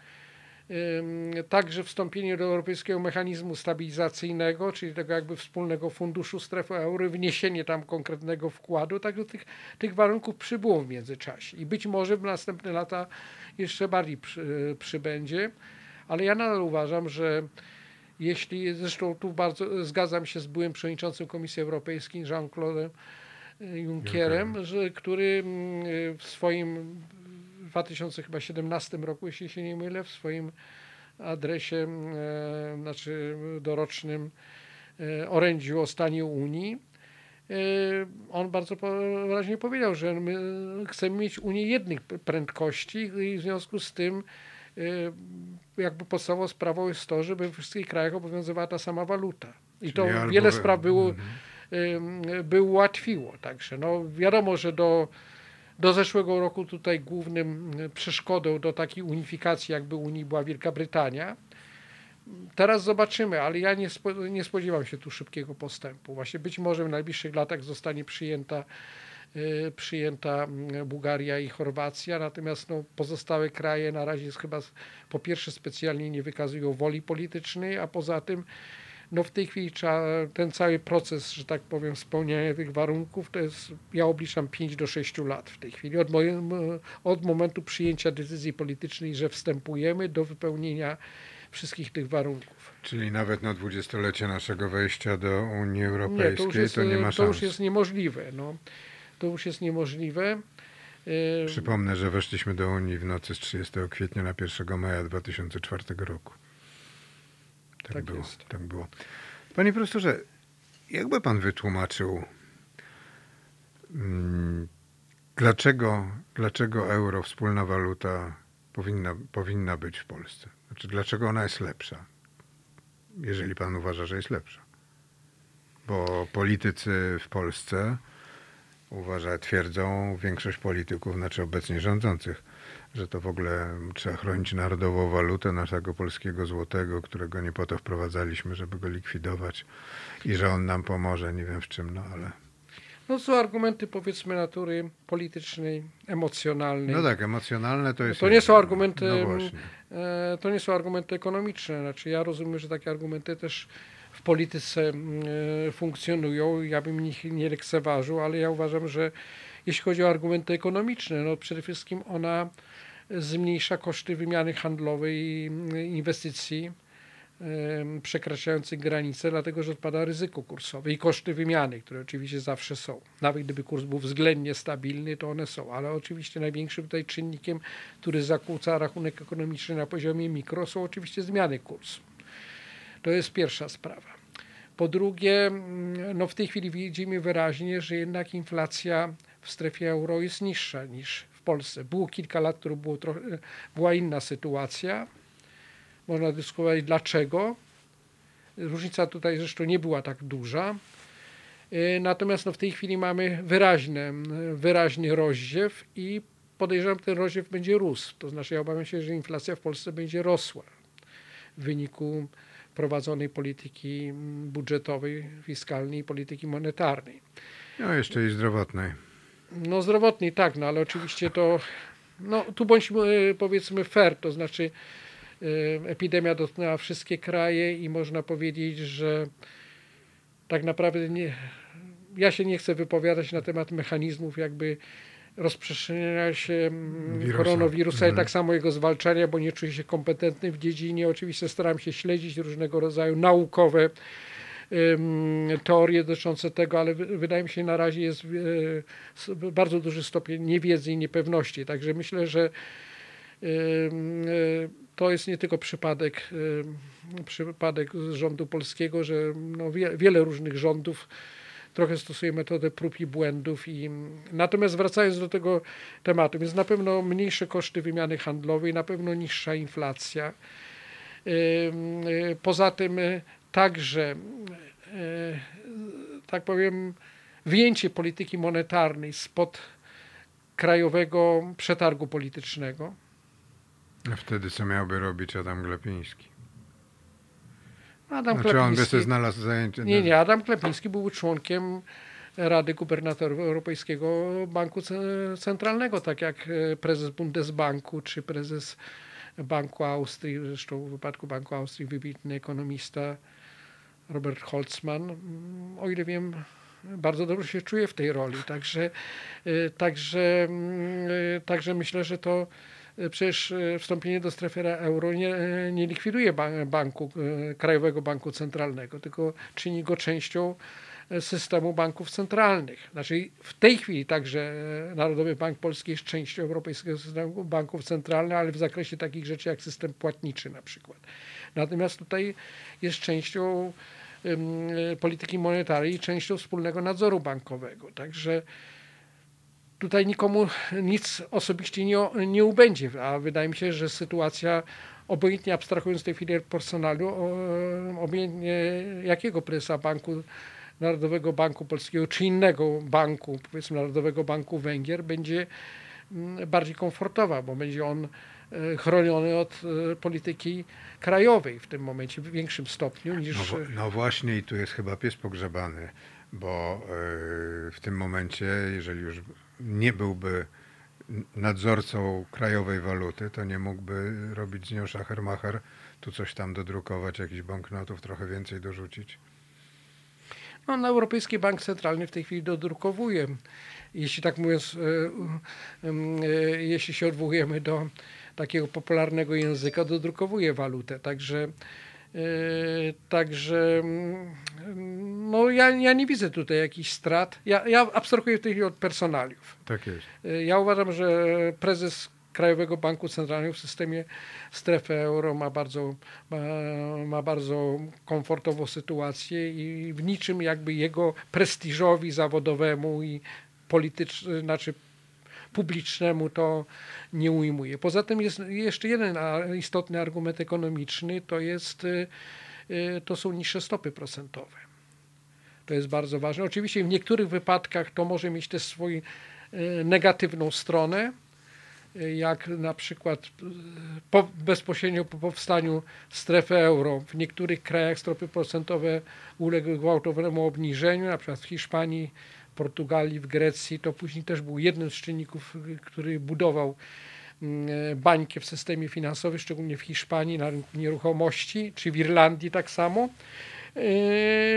Także wstąpienie do Europejskiego Mechanizmu Stabilizacyjnego, czyli tego jakby wspólnego funduszu strefy euro, wniesienie tam konkretnego wkładu, także tych, tych warunków przybyło w międzyczasie. I być może w następne lata jeszcze bardziej przy, przybędzie, ale ja nadal uważam, że jeśli, zresztą tu bardzo zgadzam się z byłym przewodniczącym Komisji Europejskiej Jean-Claude Junckerem, że, który mm, w swoim 2017 roku, jeśli się nie mylę, w swoim adresie, e, znaczy dorocznym e, orędziu o stanie Unii, e, on bardzo wyraźnie powiedział, że my chcemy mieć Unię jednych prędkości i w związku z tym jakby podstawową sprawą jest to, żeby w wszystkich krajach obowiązywała ta sama waluta. I to wiele we- spraw było, Mhm. by ułatwiło. Także no, wiadomo, że do, do zeszłego roku tutaj głównym y, przeszkodą do takiej unifikacji, jakby Unii była Wielka Brytania. Teraz zobaczymy, ale ja nie, spo, nie spodziewam się tu szybkiego postępu. Właśnie być może w najbliższych latach zostanie przyjęta, y, przyjęta Bułgaria i Chorwacja, natomiast no, pozostałe kraje na razie chyba s- po pierwsze specjalnie nie wykazują woli politycznej, a poza tym no w tej chwili trzeba ten cały proces, że tak powiem, spełniania tych warunków, to jest, ja obliczam 5 do 6 lat w tej chwili, od, moim, od momentu przyjęcia decyzji politycznej, że wstępujemy do wypełnienia wszystkich tych warunków. Czyli nawet na dwudziestolecie naszego wejścia do Unii Nie, Europejskiej to już jest, to nie ma to już szans. jest niemożliwe. No. To już jest niemożliwe. Yy, Przypomnę, że weszliśmy do Unii w nocy z 30 kwietnia na 1 maja 2004 roku. Tak, Tak było. jest. Tak było. Panie profesorze, jakby pan wytłumaczył, mm, dlaczego, dlaczego euro, wspólna waluta, powinna, powinna być w Polsce? Znaczy, dlaczego ona jest lepsza? Jeżeli pan uważa, że jest lepsza. Bo politycy w Polsce uważa, twierdzą większość polityków, znaczy obecnie rządzących, że to w ogóle trzeba chronić narodową walutę naszego polskiego złotego, którego nie po to wprowadzaliśmy, żeby go likwidować i że on nam pomoże, nie wiem w czym, no ale... no są argumenty powiedzmy natury politycznej, emocjonalnej. No tak, emocjonalne to jest... To nie są argumenty, No właśnie. E, to nie są argumenty ekonomiczne. Znaczy, ja rozumiem, że takie argumenty też w polityce mm, e, funkcjonują. Ja bym ich nie lekceważył, ale ja uważam, że jeśli chodzi o argumenty ekonomiczne, no przede wszystkim ona zmniejsza koszty wymiany handlowej i mm, inwestycji przekraczających granice, dlatego że odpada ryzyko kursowe i koszty wymiany, które oczywiście zawsze są. Nawet gdyby kurs był względnie stabilny, to one są, ale oczywiście największym tutaj czynnikiem, który zakłóca rachunek ekonomiczny na poziomie mikro, są oczywiście zmiany kursu. To jest pierwsza sprawa. Po drugie, mm, no w tej chwili widzimy wyraźnie, że jednak inflacja w strefie euro jest niższa niż Polsce. Było kilka lat, które było trochę, była inna sytuacja. Można dyskutować dlaczego. Różnica tutaj zresztą nie była tak duża. Y, Natomiast no, w tej chwili mamy wyraźne, wyraźny rozdziew i podejrzewam, że ten rozdziew będzie rósł. To znaczy ja obawiam się, że inflacja w Polsce będzie rosła w wyniku prowadzonej polityki mm, budżetowej, fiskalnej i polityki monetarnej. No jeszcze i zdrowotnej. No zdrowotnej tak, no ale oczywiście to, no tu bądźmy e, powiedzmy fair, to znaczy e, epidemia dotknęła wszystkie kraje i można powiedzieć, że tak naprawdę nie, ja się nie chcę wypowiadać na temat mechanizmów jakby rozprzestrzeniania się mm, Wirusa. koronawirusa i Mhm. tak samo jego zwalczania, bo nie czuję się kompetentny w dziedzinie. Oczywiście staram się śledzić różnego rodzaju naukowe teorie dotyczące tego, ale wy- wydaje mi się na razie jest s- bardzo duży stopień niewiedzy i niepewności. Także myślę, że e, to jest nie tylko przypadek, przypadek rządu polskiego, że no wie, wiele różnych rządów trochę stosuje metodę prób i błędów. I, natomiast wracając do tego tematu, więc na pewno mniejsze koszty wymiany handlowej, na pewno niższa inflacja. Y, Poza tym y, także, y, tak powiem, wyjęcie polityki monetarnej spod krajowego przetargu politycznego. A wtedy co miałby robić Adam Glapiński? Adam Znaczy on by Klepiński- sobie znalazł zajęcie. Nie, nie, Adam Klepiński był członkiem Rady Gubernatorów Europejskiego Banku Ce- Centralnego, tak jak e, prezes Bundesbanku czy prezes Banku Austrii, zresztą w wypadku Banku Austrii wybitny ekonomista Robert Holzmann. Mm, O ile wiem, bardzo dobrze się czuje w tej roli. Także, e, także, mm, e, także myślę, że to e, przecież wstąpienie do strefy euro nie, nie likwiduje ba- banku, Krajowego Banku Centralnego, tylko czyni go częścią systemu banków centralnych. Znaczy w tej chwili także Narodowy Bank Polski jest częścią Europejskiego Systemu Banków Centralnych, ale w zakresie takich rzeczy jak system płatniczy na przykład. Natomiast tutaj jest częścią polityki monetarnej i częścią wspólnego nadzoru bankowego. Także tutaj nikomu nic osobiście nie, nie ubędzie, a wydaje mi się, że sytuacja, obojętnie abstrahując tej chwili od personalu, o- obojętnie jakiego prezesa banku, Narodowego Banku Polskiego, czy innego banku, powiedzmy Narodowego Banku Węgier, będzie mm, bardziej komfortowa, bo będzie on e, chroniony od e, polityki krajowej w tym momencie w większym stopniu niż... No, no właśnie i tu jest chyba pies pogrzebany, bo yy, w tym momencie, jeżeli już nie byłby nadzorcą krajowej waluty, to nie mógłby robić z nią szachermacher, tu coś tam dodrukować, jakichś banknotów, trochę więcej dorzucić. No, no, Europejski Bank Centralny w tej chwili dodrukowuje. Jeśli tak mówiąc, e, e, jeśli się odwołujemy do takiego popularnego języka, dodrukowuje walutę. Także, e, także mm, no, ja, ja nie widzę tutaj jakichś strat. Ja, ja abstrahuję w tej chwili od personaliów. Tak jest. E, Ja uważam, że prezes Krajowego Banku Centralnego w systemie strefy euro ma bardzo, ma, ma bardzo komfortową sytuację i w niczym jakby jego prestiżowi zawodowemu i politycznemu, znaczy publicznemu to nie ujmuje. Poza tym jest jeszcze jeden istotny argument ekonomiczny, to jest y, y, to są niższe stopy procentowe. To jest bardzo ważne. Oczywiście w niektórych wypadkach to może mieć też swoją y, negatywną stronę, jak na przykład po, bezpośrednio po powstaniu strefy euro w niektórych krajach stopy procentowe uległy gwałtownemu obniżeniu, na przykład w Hiszpanii, Portugalii, w Grecji. To później też był jednym z czynników, który budował mm, bańkę w systemie finansowym, szczególnie w Hiszpanii na rynku nieruchomości, czy w Irlandii tak samo. Yy,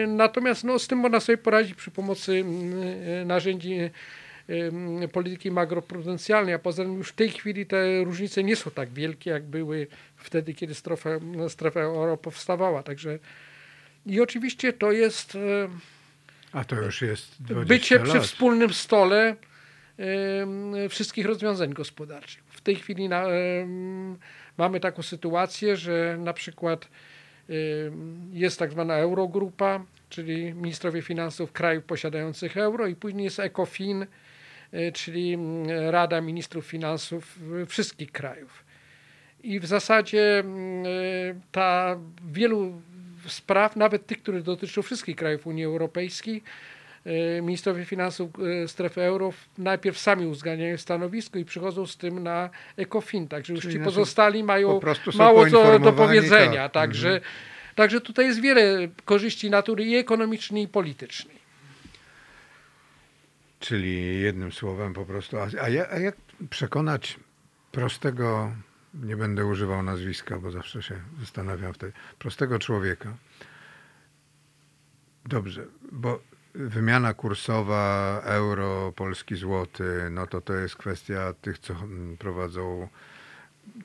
Natomiast no, z tym można sobie poradzić przy pomocy mm, narzędzi yy, polityki makroprudencjalnej, a poza tym już w tej chwili te różnice nie są tak wielkie, jak były wtedy, kiedy strefa, strefa euro powstawała. Także i oczywiście to jest e, A to już jest 20 bycie przy lat. wspólnym stole wszystkich rozwiązań gospodarczych. W tej chwili na, mamy taką sytuację, że na przykład y, jest tak zwana Eurogrupa, czyli ministrowie finansów krajów posiadających euro i później jest ECOFIN, y, czyli Rada Ministrów Finansów wszystkich krajów. I w zasadzie y, ta wielu spraw, nawet tych, które dotyczą wszystkich krajów Unii Europejskiej, y, ministrowie finansów y, strefy euro najpierw sami uzgadniają stanowisko i przychodzą z tym na ECOFIN, także już Czyli ci pozostali mają po mało co do poinformowani, powiedzenia. tak. Także, także tutaj jest wiele korzyści natury i ekonomicznej, i politycznej. Czyli jednym słowem po prostu. A, a jak przekonać prostego, nie będę używał nazwiska, bo zawsze się zastanawiam wtedy, prostego człowieka. Dobrze, bo wymiana kursowa, euro, polski złoty, no to to jest kwestia tych, co mm, prowadzą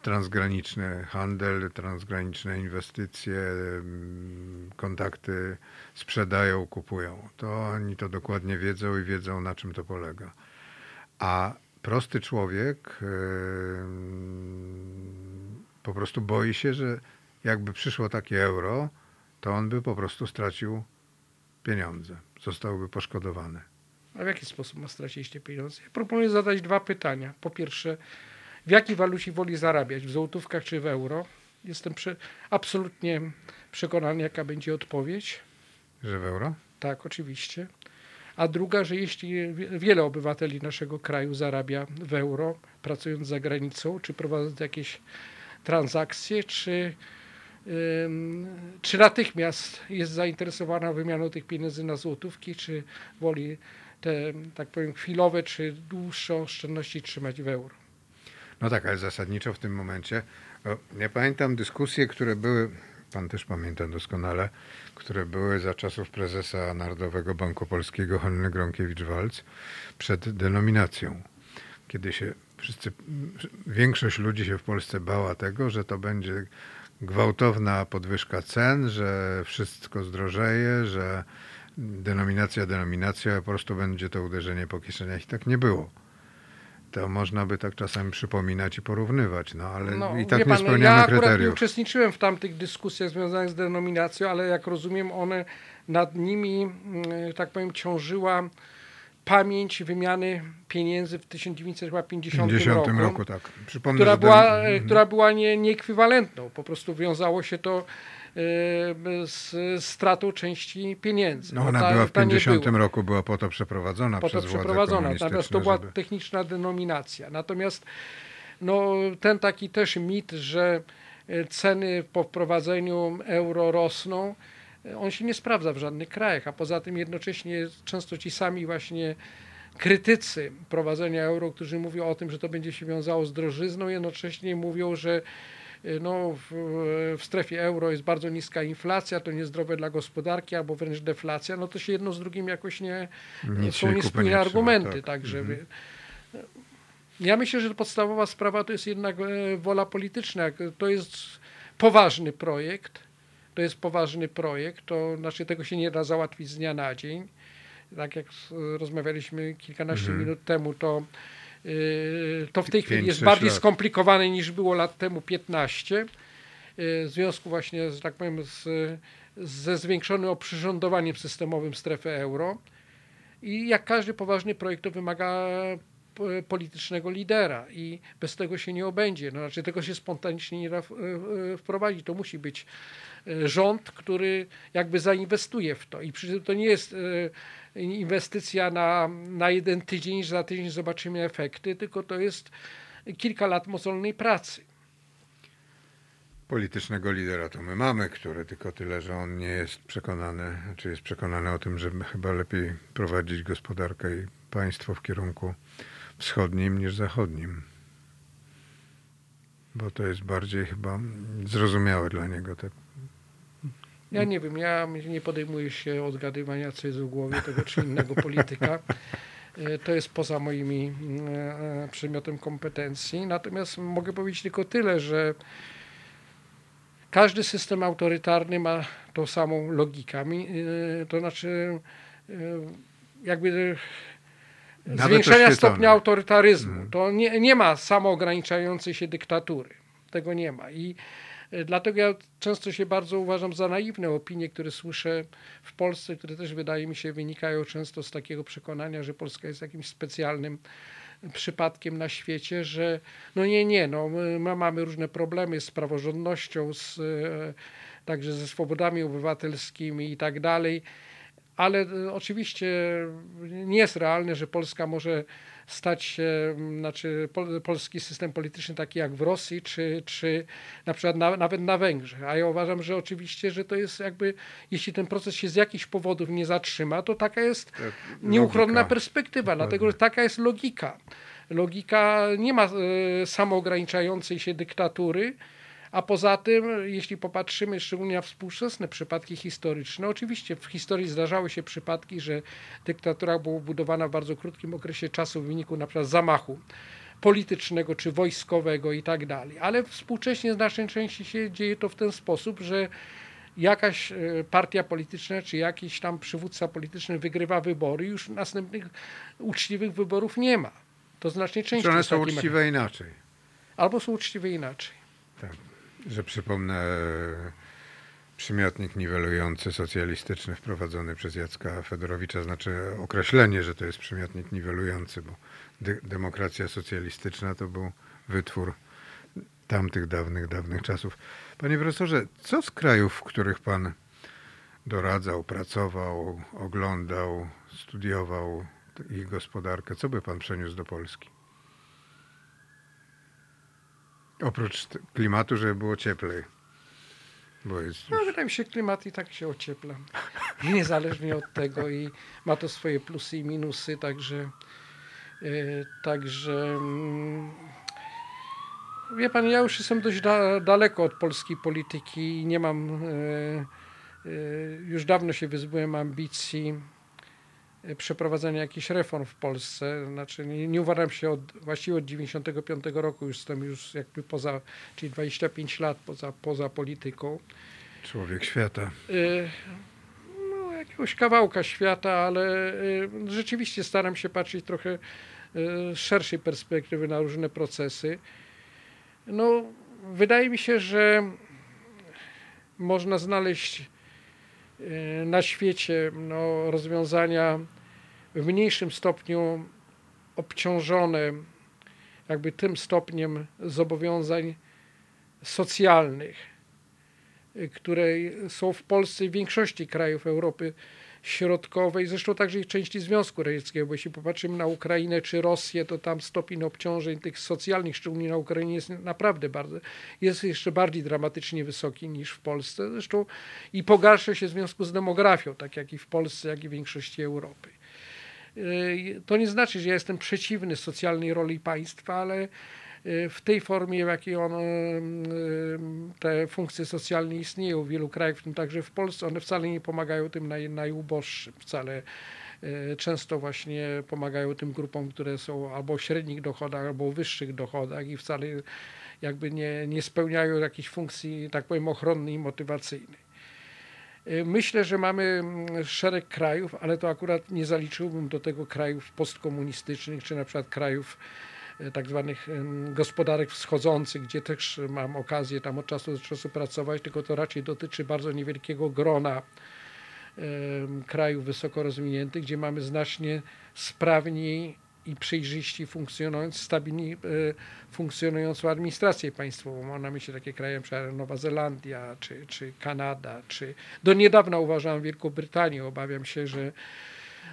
transgraniczny handel, transgraniczne inwestycje, mm, kontakty, sprzedają, kupują. To oni to dokładnie wiedzą i wiedzą, na czym to polega. A prosty człowiek ym, po prostu boi się, że jakby przyszło takie euro, to on by po prostu stracił pieniądze, zostałby poszkodowany. A w jaki sposób ma stracić te pieniądze? Ja proponuję zadać dwa pytania. Po pierwsze, w jakiej walucie woli zarabiać? W złotówkach czy w euro? Jestem absolutnie przekonany, jaka będzie odpowiedź. Że w euro? Tak, oczywiście. A druga, że jeśli wie- wiele obywateli naszego kraju zarabia w euro, pracując za granicą, czy prowadząc jakieś transakcje, czy, czy natychmiast jest zainteresowana wymianą tych pieniędzy na złotówki, czy woli te, tak powiem, chwilowe, czy dłuższe oszczędności trzymać w euro. No tak, ale zasadniczo w tym momencie. Ja pamiętam dyskusje, które były, pan też pamięta doskonale, które były za czasów prezesa Narodowego Banku Polskiego Hanny Gronkiewicz-Walc przed denominacją. Kiedy się wszyscy, większość ludzi się w Polsce bała tego, że to będzie gwałtowna podwyżka cen, że wszystko zdrożeje, że denominacja, denominacja, po prostu będzie to uderzenie po kieszeniach i tak nie było. To można by tak czasami przypominać i porównywać, no ale No, i tak nie pan, spełniamy ja kryteriów. uczestniczyłem w tamtych dyskusjach związanych z denominacją, ale jak rozumiem, one nad nimi, mm, tak powiem, ciążyła pamięć wymiany pieniędzy w 1950 W 50 roku, roku, tak. Przypomnę, która była, den- która była nie, nieekwiwalentną. Po prostu wiązało się to z z stratą części pieniędzy. no, ona ta- była w ta nie 50 była roku, była po to przeprowadzona po to przez przeprowadzona. Natomiast to była żeby... techniczna denominacja. Natomiast no, ten taki też mit, że e, ceny po wprowadzeniu euro rosną, e, on się nie sprawdza w żadnych krajach, a poza tym jednocześnie często ci sami właśnie krytycy prowadzenia euro, którzy mówią o tym, że to będzie się wiązało z drożyzną, jednocześnie mówią, że no, w, w strefie euro jest bardzo niska inflacja, to niezdrowe dla gospodarki, albo wręcz deflacja, no to się jedno z drugim jakoś nie, Nic są niespójne argumenty. tak. Także Mhm. ja myślę, że podstawowa sprawa to jest jednak e, wola polityczna. To jest poważny projekt. To jest poważny projekt. To znaczy tego się nie da załatwić z dnia na dzień. Tak jak rozmawialiśmy kilkanaście Mhm. minut temu, to, to w tej chwili jest bardziej lat. skomplikowane niż było lat temu 15. E, W związku właśnie, że tak powiem, z, ze zwiększonym oprzyrządowaniem systemowym strefy euro. I jak każdy poważny projekt, to wymaga politycznego lidera i bez tego się nie obędzie. No, znaczy tego się spontanicznie nie da w- e, wprowadzić. To musi być e, rząd, który jakby zainwestuje w to. I przy tym to nie jest e, inwestycja na, na jeden tydzień, że za tydzień zobaczymy efekty, tylko to jest kilka lat mozolnej pracy. Politycznego lidera to my mamy, który tylko tyle, że on nie jest przekonany, czy jest przekonany o tym, że chyba lepiej prowadzić gospodarkę i państwo w kierunku wschodnim niż zachodnim. Bo to jest bardziej chyba zrozumiałe dla niego. Tak. Ja nie wiem, ja nie podejmuję się odgadywania, co jest w głowie tego czy innego polityka. E, To jest poza moimi e, przedmiotem kompetencji. Natomiast mogę powiedzieć tylko tyle, że każdy system autorytarny ma tą samą logikę. E, To znaczy jakby Nawet zwiększenia stopnia autorytaryzmu. Mhm. To nie, nie ma samoograniczającej się dyktatury. Tego nie ma. I E, Dlatego ja często się bardzo uważam za naiwne opinie, które słyszę w Polsce, które też wydaje mi się wynikają często z takiego przekonania, że Polska jest jakimś specjalnym przypadkiem na świecie, że no nie, nie, no my, my mamy różne problemy z praworządnością, z, e, także ze swobodami obywatelskimi i tak dalej, ale e, oczywiście nie jest realne, że Polska może stać się, znaczy pol, polski system polityczny taki jak w Rosji, czy, czy na przykład na, nawet na Węgrzech. A ja uważam, że oczywiście, że to jest jakby, jeśli ten proces się z jakichś powodów nie zatrzyma, to taka jest Tak, nieuchronna logika. perspektywa, dlatego że taka jest logika. Logika nie ma e, samoograniczającej się dyktatury, a poza tym, jeśli popatrzymy szczególnie na współczesne przypadki historyczne, oczywiście w historii zdarzały się przypadki, że dyktatura była budowana w bardzo krótkim okresie czasu w wyniku na przykład zamachu politycznego czy wojskowego i tak dalej. Ale współcześnie znacznej części się dzieje to w ten sposób, że jakaś e, partia polityczna czy jakiś tam przywódca polityczny wygrywa wybory, już następnych uczciwych wyborów nie ma. To znacznie Czy częściej one jest są uczciwe inaczej? Albo są uczciwe inaczej. Tak, że przypomnę e, przymiotnik niwelujący socjalistyczny wprowadzony przez Jacka Fedorowicza, znaczy określenie, że to jest przymiotnik niwelujący, bo dy- demokracja socjalistyczna to był wytwór tamtych dawnych, dawnych czasów. Panie profesorze, co z krajów, w których pan doradzał, pracował, oglądał, studiował ich gospodarkę, co by pan przeniósł do Polski? Oprócz klimatu, żeby było cieplej. Bo jest No, już... wydaje mi się, klimat i tak się ociepla. Niezależnie od tego i ma to swoje plusy i minusy, także e, także mm, wie pan, ja już jestem dość da, daleko od polskiej polityki i nie mam e, już dawno się wyzbyłem ambicji przeprowadzenia jakichś reform w Polsce. Znaczy nie, nie uważam się od, właściwie od 95 roku już jestem już jakby poza, czyli 25 lat poza, poza polityką. Człowiek świata. Y, no, jakiegoś kawałka świata, ale y, rzeczywiście staram się patrzeć trochę y, z szerszej perspektywy na różne procesy. No, wydaje mi się, że można znaleźć na świecie no, rozwiązania w mniejszym stopniu obciążone jakby tym stopniem zobowiązań socjalnych y, które są w Polsce i w większości krajów Europy Środkowej, zresztą także i części Związku Radzieckiego, bo jeśli popatrzymy na Ukrainę czy Rosję, to tam stopień obciążeń tych socjalnych, szczególnie na Ukrainie, jest naprawdę bardzo, jest jeszcze bardziej dramatycznie wysoki niż w Polsce. Zresztą i pogarsza się w związku z demografią, tak jak i w Polsce, jak i w większości Europy. Y, To nie znaczy, że ja jestem przeciwny socjalnej roli państwa, ale w tej formie, w jakiej on, y, y, te funkcje socjalne istnieją w wielu krajach, w tym także w Polsce, one wcale nie pomagają tym naj, najuboższym, wcale y, często właśnie pomagają tym grupom, które są albo o średnich dochodach, albo o wyższych dochodach i wcale jakby nie, nie spełniają jakichś funkcji, tak powiem, ochronnej i motywacyjnej. Y, Myślę, że mamy mm, szereg krajów, ale to akurat nie zaliczyłbym do tego krajów postkomunistycznych, czy na przykład krajów tak zwanych gospodarek wschodzących, gdzie też mam okazję tam od czasu do czasu pracować, tylko to raczej dotyczy bardzo niewielkiego grona krajów wysoko rozwiniętych, gdzie mamy znacznie sprawniej i przejrzyściej funkcjonując, stabilniej e, funkcjonującą administrację państwową. Mam na myśli takie kraje jak Nowa Zelandia, czy, czy Kanada, czy do niedawna uważałem Wielką Brytanię. Obawiam się, że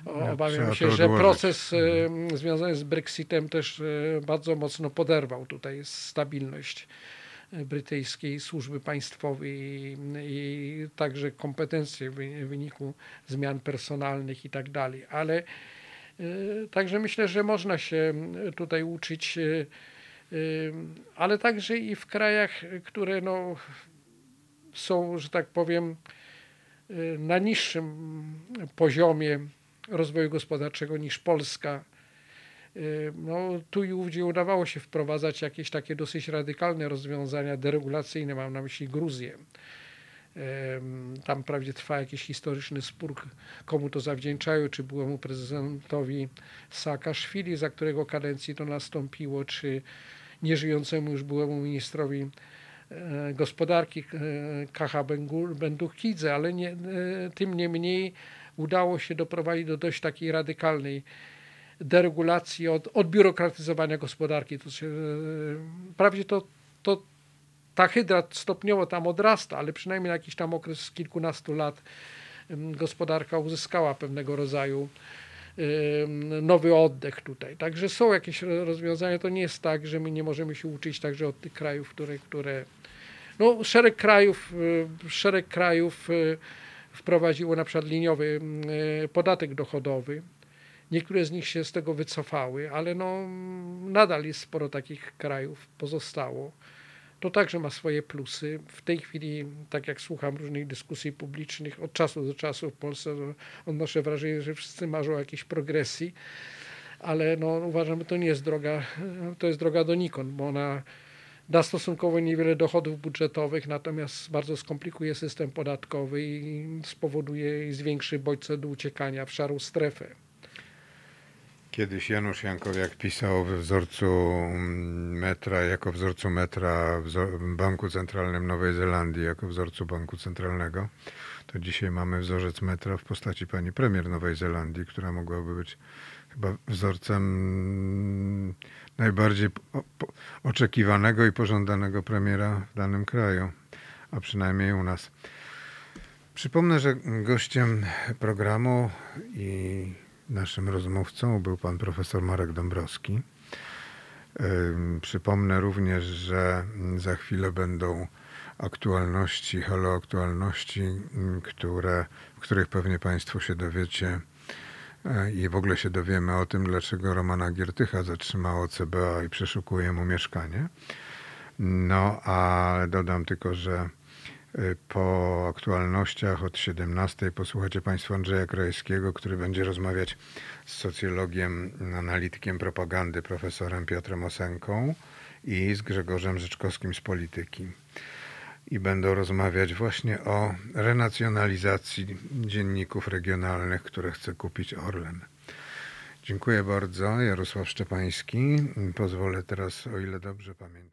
trzeba obawiam to się, że odłożyć. proces e, związany z Brexitem też e, bardzo mocno poderwał tutaj stabilność e, brytyjskiej służby państwowej i, i także kompetencje w wy- w wyniku zmian personalnych i tak dalej. Ale także myślę, że można się tutaj uczyć, ale także i w krajach, które no, są, że tak powiem, na niższym poziomie rozwoju gospodarczego niż Polska. Y, No, tu i ówdzie udawało się wprowadzać jakieś takie dosyć radykalne rozwiązania deregulacyjne, mam na myśli Gruzję. Tam wprawdzie trwa jakiś historyczny spór, komu to zawdzięczają, czy byłemu prezydentowi Saakaszwili, za którego kadencji to nastąpiło, czy nieżyjącemu już byłemu ministrowi e, gospodarki e, Kacha Benduchidze, ale nie, e, tym niemniej udało się doprowadzić do dość takiej radykalnej deregulacji, od, odbiurokratyzowania gospodarki. To się, e, to, to ta hydra stopniowo tam odrasta, ale przynajmniej na jakiś tam okres kilkunastu lat gospodarka uzyskała pewnego rodzaju nowy oddech tutaj. Także są jakieś ro- rozwiązania. To nie jest tak, że my nie możemy się uczyć także od tych krajów, które, które no, szereg krajów, y, szereg krajów y, wprowadziło na przykład liniowy y, podatek dochodowy. Niektóre z nich się z tego wycofały, ale no, nadal jest sporo takich krajów, pozostało. To także ma swoje plusy. W tej chwili, tak jak słucham różnych dyskusji publicznych, od czasu do czasu w Polsce to odnoszę wrażenie, że wszyscy marzą o jakiejś progresji, ale no, uważam, że to nie jest droga, to jest droga donikąd, bo ona da stosunkowo niewiele dochodów budżetowych, natomiast bardzo skomplikuje system podatkowy i spowoduje i zwiększy bodźce do uciekania w szarą strefę. Kiedyś Janusz Jankowiak pisał we wzorcu mm, metra, jako wzorcu metra w Banku Centralnym Nowej Zelandii, jako wzorcu Banku Centralnego. To dzisiaj mamy wzorzec metra w postaci pani premier Nowej Zelandii, która mogłaby być chyba wzorcem najbardziej oczekiwanego i pożądanego premiera w danym kraju, a przynajmniej u nas. Przypomnę, że gościem programu i naszym rozmówcą był pan profesor Marek Dąbrowski. Przypomnę również, że za chwilę będą aktualności, halo aktualności, które, w których pewnie Państwo się dowiecie i w ogóle się dowiemy o tym, dlaczego Romana Giertycha zatrzymało CBA i przeszukuje mu mieszkanie. No, a dodam tylko, że y, po aktualnościach od 17 posłuchacie Państwo Andrzeja Krajewskiego, który będzie rozmawiać z socjologiem, analitykiem propagandy, profesorem Piotrem Osenką i z Grzegorzem Rzeczkowskim z Polityki. I będą rozmawiać właśnie o renacjonalizacji dzienników regionalnych, które chce kupić Orlen. Dziękuję bardzo. Jarosław Szczepański. Pozwolę teraz, o ile dobrze pamiętam.